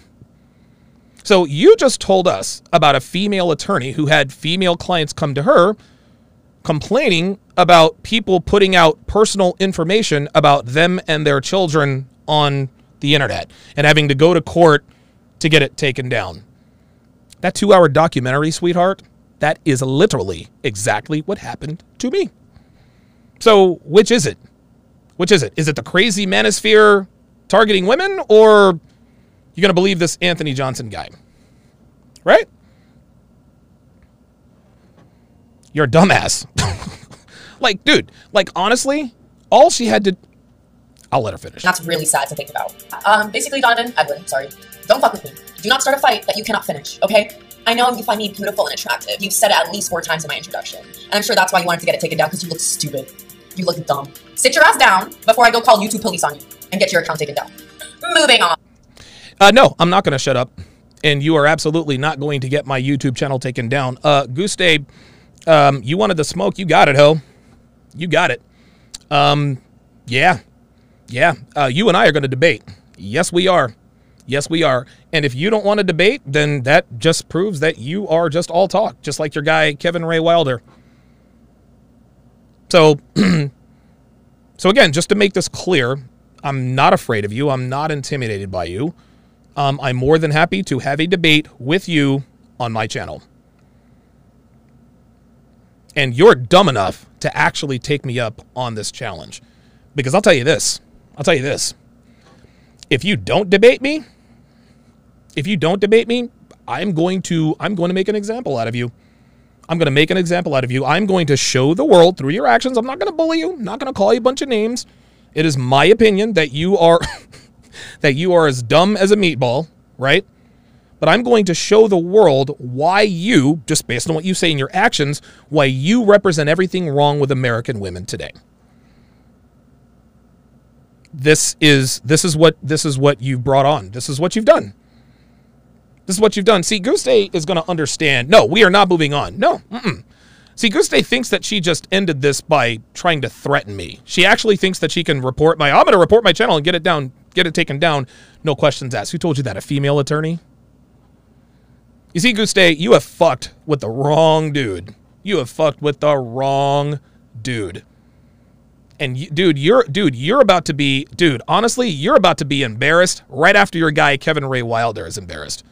So you just told us about a female attorney who had female clients come to her complaining about people putting out personal information about them and their children on the internet and having to go to court to get it taken down. That two hour documentary, sweetheart, that is literally exactly what happened to me. So, which is it? Which is it? Is it the crazy manosphere targeting women, or you're going to believe this Anthony Johnson guy? Right? You're a dumbass. like, dude, like, honestly, all she had to. I'll let her finish. That's really sad to think about. Um, basically, Donovan, Edwin, sorry. Don't fuck with me. Do not start a fight that you cannot finish, okay? I know you find me beautiful and attractive. You've said it at least four times in my introduction. And I'm sure that's why you wanted to get it taken down, because you look stupid. You look dumb. Sit your ass down before I go call YouTube police on you and get your account taken down. Moving on. Uh, no, I'm not going to shut up. And you are absolutely not going to get my YouTube channel taken down. Uh, Guste, um, you wanted the smoke. You got it, ho. You got it. Um, yeah. Yeah. Uh, you and I are going to debate. Yes, we are. Yes, we are. And if you don't want to debate, then that just proves that you are just all talk, just like your guy, Kevin Ray Wilder. So, so again, just to make this clear, I'm not afraid of you. I'm not intimidated by you. Um, I'm more than happy to have a debate with you on my channel. And you're dumb enough to actually take me up on this challenge. Because I'll tell you this I'll tell you this. If you don't debate me, if you don't debate me, I'm going to I'm going to make an example out of you. I'm going to make an example out of you. I'm going to show the world through your actions. I'm not going to bully you. I'm not going to call you a bunch of names. It is my opinion that you are that you are as dumb as a meatball, right? But I'm going to show the world why you, just based on what you say in your actions, why you represent everything wrong with American women today. This is this is what this is what you've brought on. This is what you've done. This is what you've done. See, Guste is going to understand. No, we are not moving on. No. Mm-mm. See, Guste thinks that she just ended this by trying to threaten me. She actually thinks that she can report my. I'm going to report my channel and get it down, get it taken down. No questions asked. Who told you that? A female attorney? You see, Guste, you have fucked with the wrong dude. You have fucked with the wrong dude. And you, dude, you're dude, you're about to be, dude. Honestly, you're about to be embarrassed right after your guy Kevin Ray Wilder is embarrassed.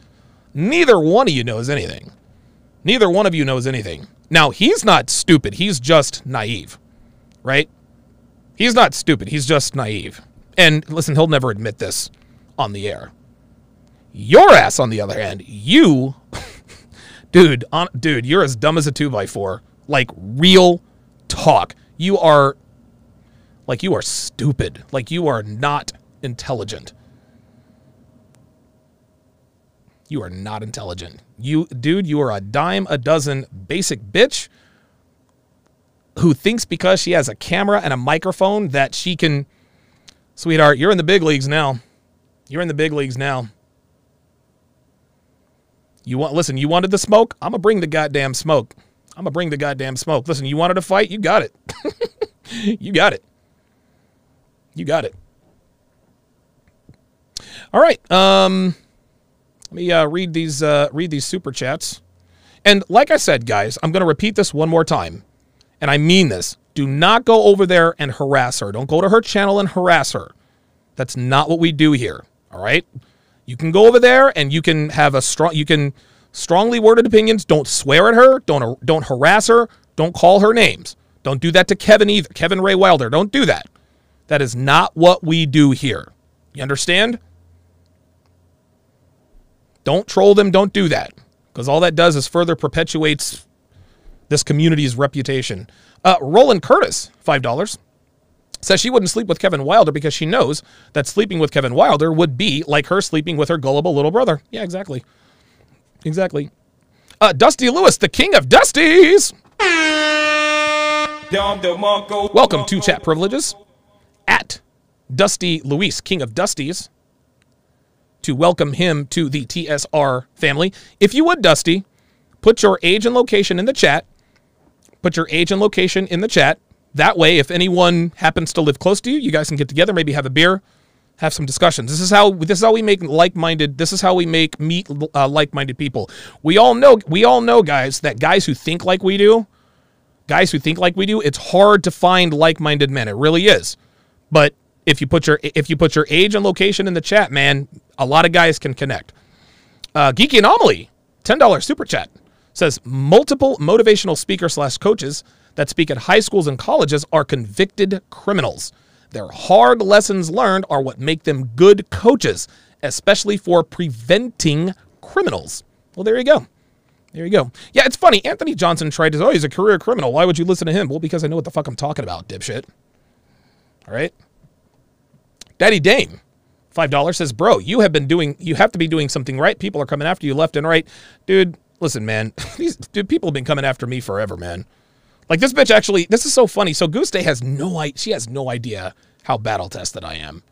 Neither one of you knows anything. Neither one of you knows anything. Now, he's not stupid. He's just naive, right? He's not stupid. He's just naive. And listen, he'll never admit this on the air. Your ass, on the other hand, you, dude, on, dude, you're as dumb as a two by four. Like real talk. You are, like you are stupid. Like you are not intelligent. You are not intelligent. You, dude, you are a dime a dozen basic bitch who thinks because she has a camera and a microphone that she can. Sweetheart, you're in the big leagues now. You're in the big leagues now. You want listen, you wanted the smoke? I'm gonna bring the goddamn smoke. I'm gonna bring the goddamn smoke. Listen, you wanted a fight? You got it. you got it. You got it. All right. Um let me uh, read these uh, read these super chats. And like I said, guys, I'm going to repeat this one more time. And I mean this. Do not go over there and harass her. Don't go to her channel and harass her. That's not what we do here. All right? You can go over there and you can have a strong you can strongly worded opinions. Don't swear at her. Don't don't harass her. Don't call her names. Don't do that to Kevin either. Kevin Ray Wilder. Don't do that. That is not what we do here. You understand? Don't troll them. Don't do that. Because all that does is further perpetuates this community's reputation. Uh, Roland Curtis, $5, says she wouldn't sleep with Kevin Wilder because she knows that sleeping with Kevin Wilder would be like her sleeping with her gullible little brother. Yeah, exactly. Exactly. Uh, Dusty Lewis, the king of Dusties. Welcome to Chat Privileges at Dusty Luis, King of Dusties, to welcome him to the TSR family. If you would, Dusty, put your age and location in the chat. Put your age and location in the chat. That way, if anyone happens to live close to you, you guys can get together, maybe have a beer, have some discussions. This is how this is how we make like-minded. This is how we make meet uh, like-minded people. We all know we all know guys that guys who think like we do, guys who think like we do, it's hard to find like-minded men. It really is. But if you put your if you put your age and location in the chat, man, a lot of guys can connect. Uh, Geeky Anomaly, ten dollars super chat says multiple motivational speaker slash coaches that speak at high schools and colleges are convicted criminals. Their hard lessons learned are what make them good coaches, especially for preventing criminals. Well, there you go. There you go. Yeah, it's funny. Anthony Johnson tried to, say, oh, he's a career criminal. Why would you listen to him? Well, because I know what the fuck I'm talking about, dipshit. All right. Daddy Dame, $5 says, bro, you have been doing, you have to be doing something right. People are coming after you left and right. Dude, listen, man. These, dude, people have been coming after me forever, man. Like this bitch actually, this is so funny. So Guste has no she has no idea how battle tested I am.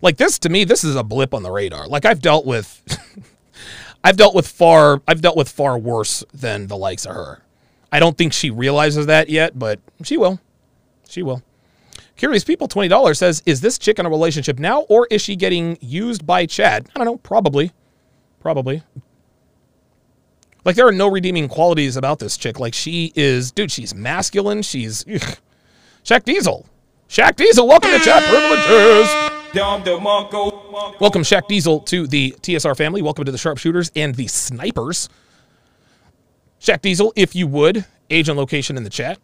Like this to me, this is a blip on the radar. Like I've dealt with, I've dealt with far, I've dealt with far worse than the likes of her. I don't think she realizes that yet, but she will. She will. Curious People $20 says, Is this chick in a relationship now or is she getting used by Chad? I don't know. Probably. Probably. Like, there are no redeeming qualities about this chick. Like, she is, dude, she's masculine. She's. Ugh. Shaq Diesel. Shaq Diesel, welcome to Chat Privileges. Welcome, Shaq Diesel, to the TSR family. Welcome to the Sharpshooters and the Snipers. Shaq Diesel, if you would, age and location in the chat.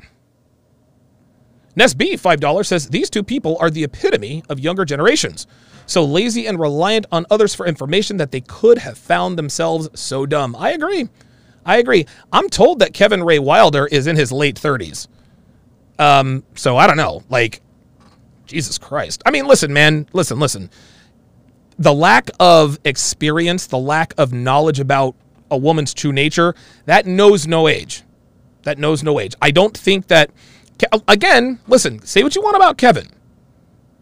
Ness B, $5, says these two people are the epitome of younger generations. So lazy and reliant on others for information that they could have found themselves so dumb. I agree. I agree. I'm told that Kevin Ray Wilder is in his late 30s. Um, so I don't know. Like, Jesus Christ. I mean, listen, man. Listen, listen. The lack of experience, the lack of knowledge about a woman's true nature, that knows no age. That knows no age. I don't think that again, listen, say what you want about Kevin.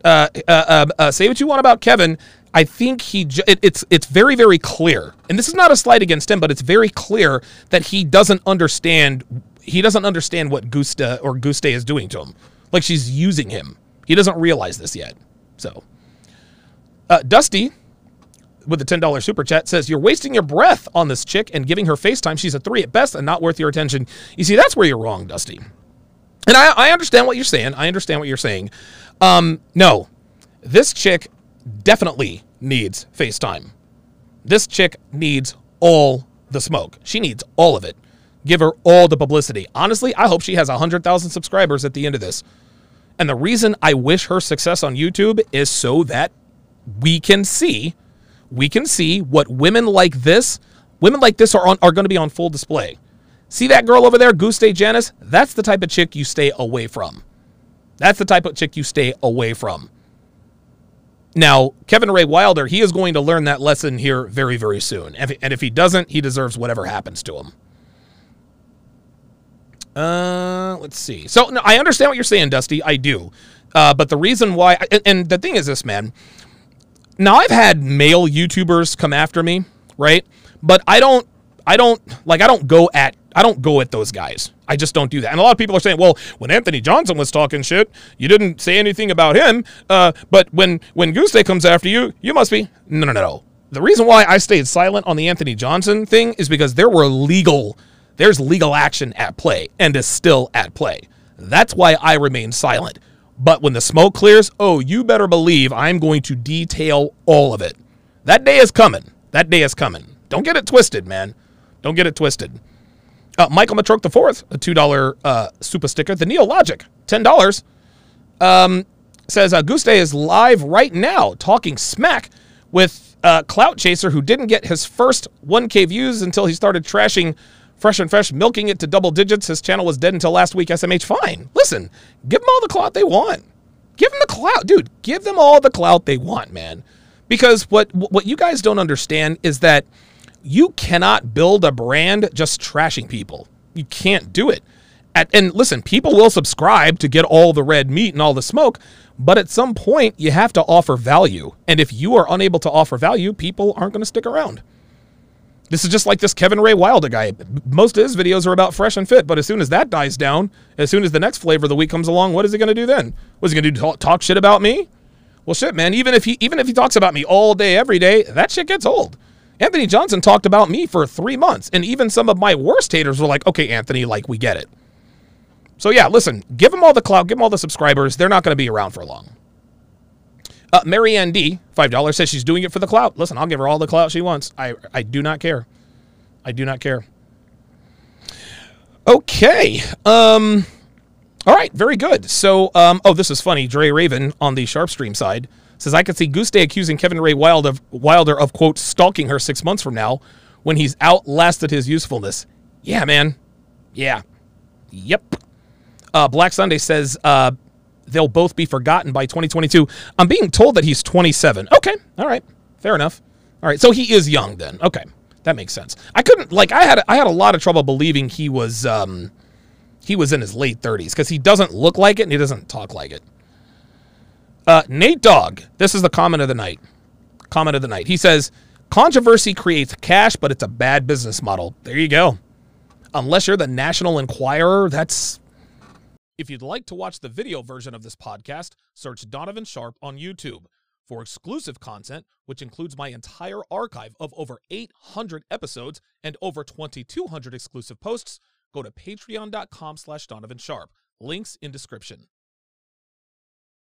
Uh, uh, uh, uh, say what you want about Kevin. I think he ju- it, it's it's very very clear, and this is not a slight against him, but it's very clear that he doesn't understand. He doesn't understand what Gusta or Guste is doing to him. Like she's using him. He doesn't realize this yet. So, uh, Dusty with the ten dollars super chat says you're wasting your breath on this chick and giving her FaceTime. She's a three at best and not worth your attention. You see, that's where you're wrong, Dusty. And I, I understand what you're saying. I understand what you're saying. Um, no, this chick definitely needs FaceTime. This chick needs all the smoke. She needs all of it. Give her all the publicity. Honestly, I hope she has 100,000 subscribers at the end of this. And the reason I wish her success on YouTube is so that we can see, we can see what women like this, women like this are on, are going to be on full display. See that girl over there, Guste Janus? That's the type of chick you stay away from. That's the type of chick you stay away from. Now, Kevin Ray Wilder, he is going to learn that lesson here very, very soon. And if he doesn't, he deserves whatever happens to him. Uh, let's see. So no, I understand what you're saying, Dusty. I do. Uh, but the reason why, and, and the thing is this, man. Now I've had male YouTubers come after me, right? But I don't, I don't like, I don't go at I don't go at those guys. I just don't do that. And a lot of people are saying, well, when Anthony Johnson was talking shit, you didn't say anything about him. Uh, but when when Guste comes after you, you must be no, no, no, no. The reason why I stayed silent on the Anthony Johnson thing is because there were legal, there's legal action at play and is still at play. That's why I remain silent. But when the smoke clears, oh, you better believe I'm going to detail all of it. That day is coming. That day is coming. Don't get it twisted, man. Don't get it twisted. Uh, Michael Matroke fourth, a two dollar uh, super sticker. The Neologic, ten dollars. Um, says uh, Guste is live right now, talking smack with Uh, Clout Chaser, who didn't get his first 1K views until he started trashing Fresh and Fresh, milking it to double digits. His channel was dead until last week. SMH, fine. Listen, give them all the clout they want. Give them the clout, dude. Give them all the clout they want, man. Because what what you guys don't understand is that you cannot build a brand just trashing people. You can't do it. At, and listen, people will subscribe to get all the red meat and all the smoke, but at some point you have to offer value. And if you are unable to offer value, people aren't going to stick around. This is just like this Kevin Ray Wilder guy. Most of his videos are about fresh and fit, but as soon as that dies down, as soon as the next flavor of the week comes along, what is he going to do then? What's he going to do? Talk, talk shit about me? Well, shit, man. Even if he even if he talks about me all day, every day, that shit gets old. Anthony Johnson talked about me for three months, and even some of my worst haters were like, "Okay, Anthony, like we get it." So yeah, listen, give them all the clout, give them all the subscribers. They're not going to be around for long. Uh, Mary D, five dollars, says she's doing it for the clout. Listen, I'll give her all the clout she wants. I I do not care. I do not care. Okay. Um. All right. Very good. So, um. Oh, this is funny. Dre Raven on the Sharpestream side says I could see Day accusing Kevin Ray Wilder of Wilder of quote stalking her six months from now when he's outlasted his usefulness. Yeah, man. Yeah. Yep. Uh, Black Sunday says uh, they'll both be forgotten by 2022. I'm being told that he's 27. Okay. All right. Fair enough. All right. So he is young then. Okay. That makes sense. I couldn't like I had I had a lot of trouble believing he was um he was in his late 30s because he doesn't look like it and he doesn't talk like it. Uh, Nate Dog, this is the comment of the night. Comment of the night. He says, "Controversy creates cash, but it's a bad business model." There you go. Unless you're the National Enquirer, that's. If you'd like to watch the video version of this podcast, search Donovan Sharpe on YouTube. For exclusive content, which includes my entire archive of over 800 episodes and over 2,200 exclusive posts, go to patreon.com slash Donovan Sharpe. Links in description.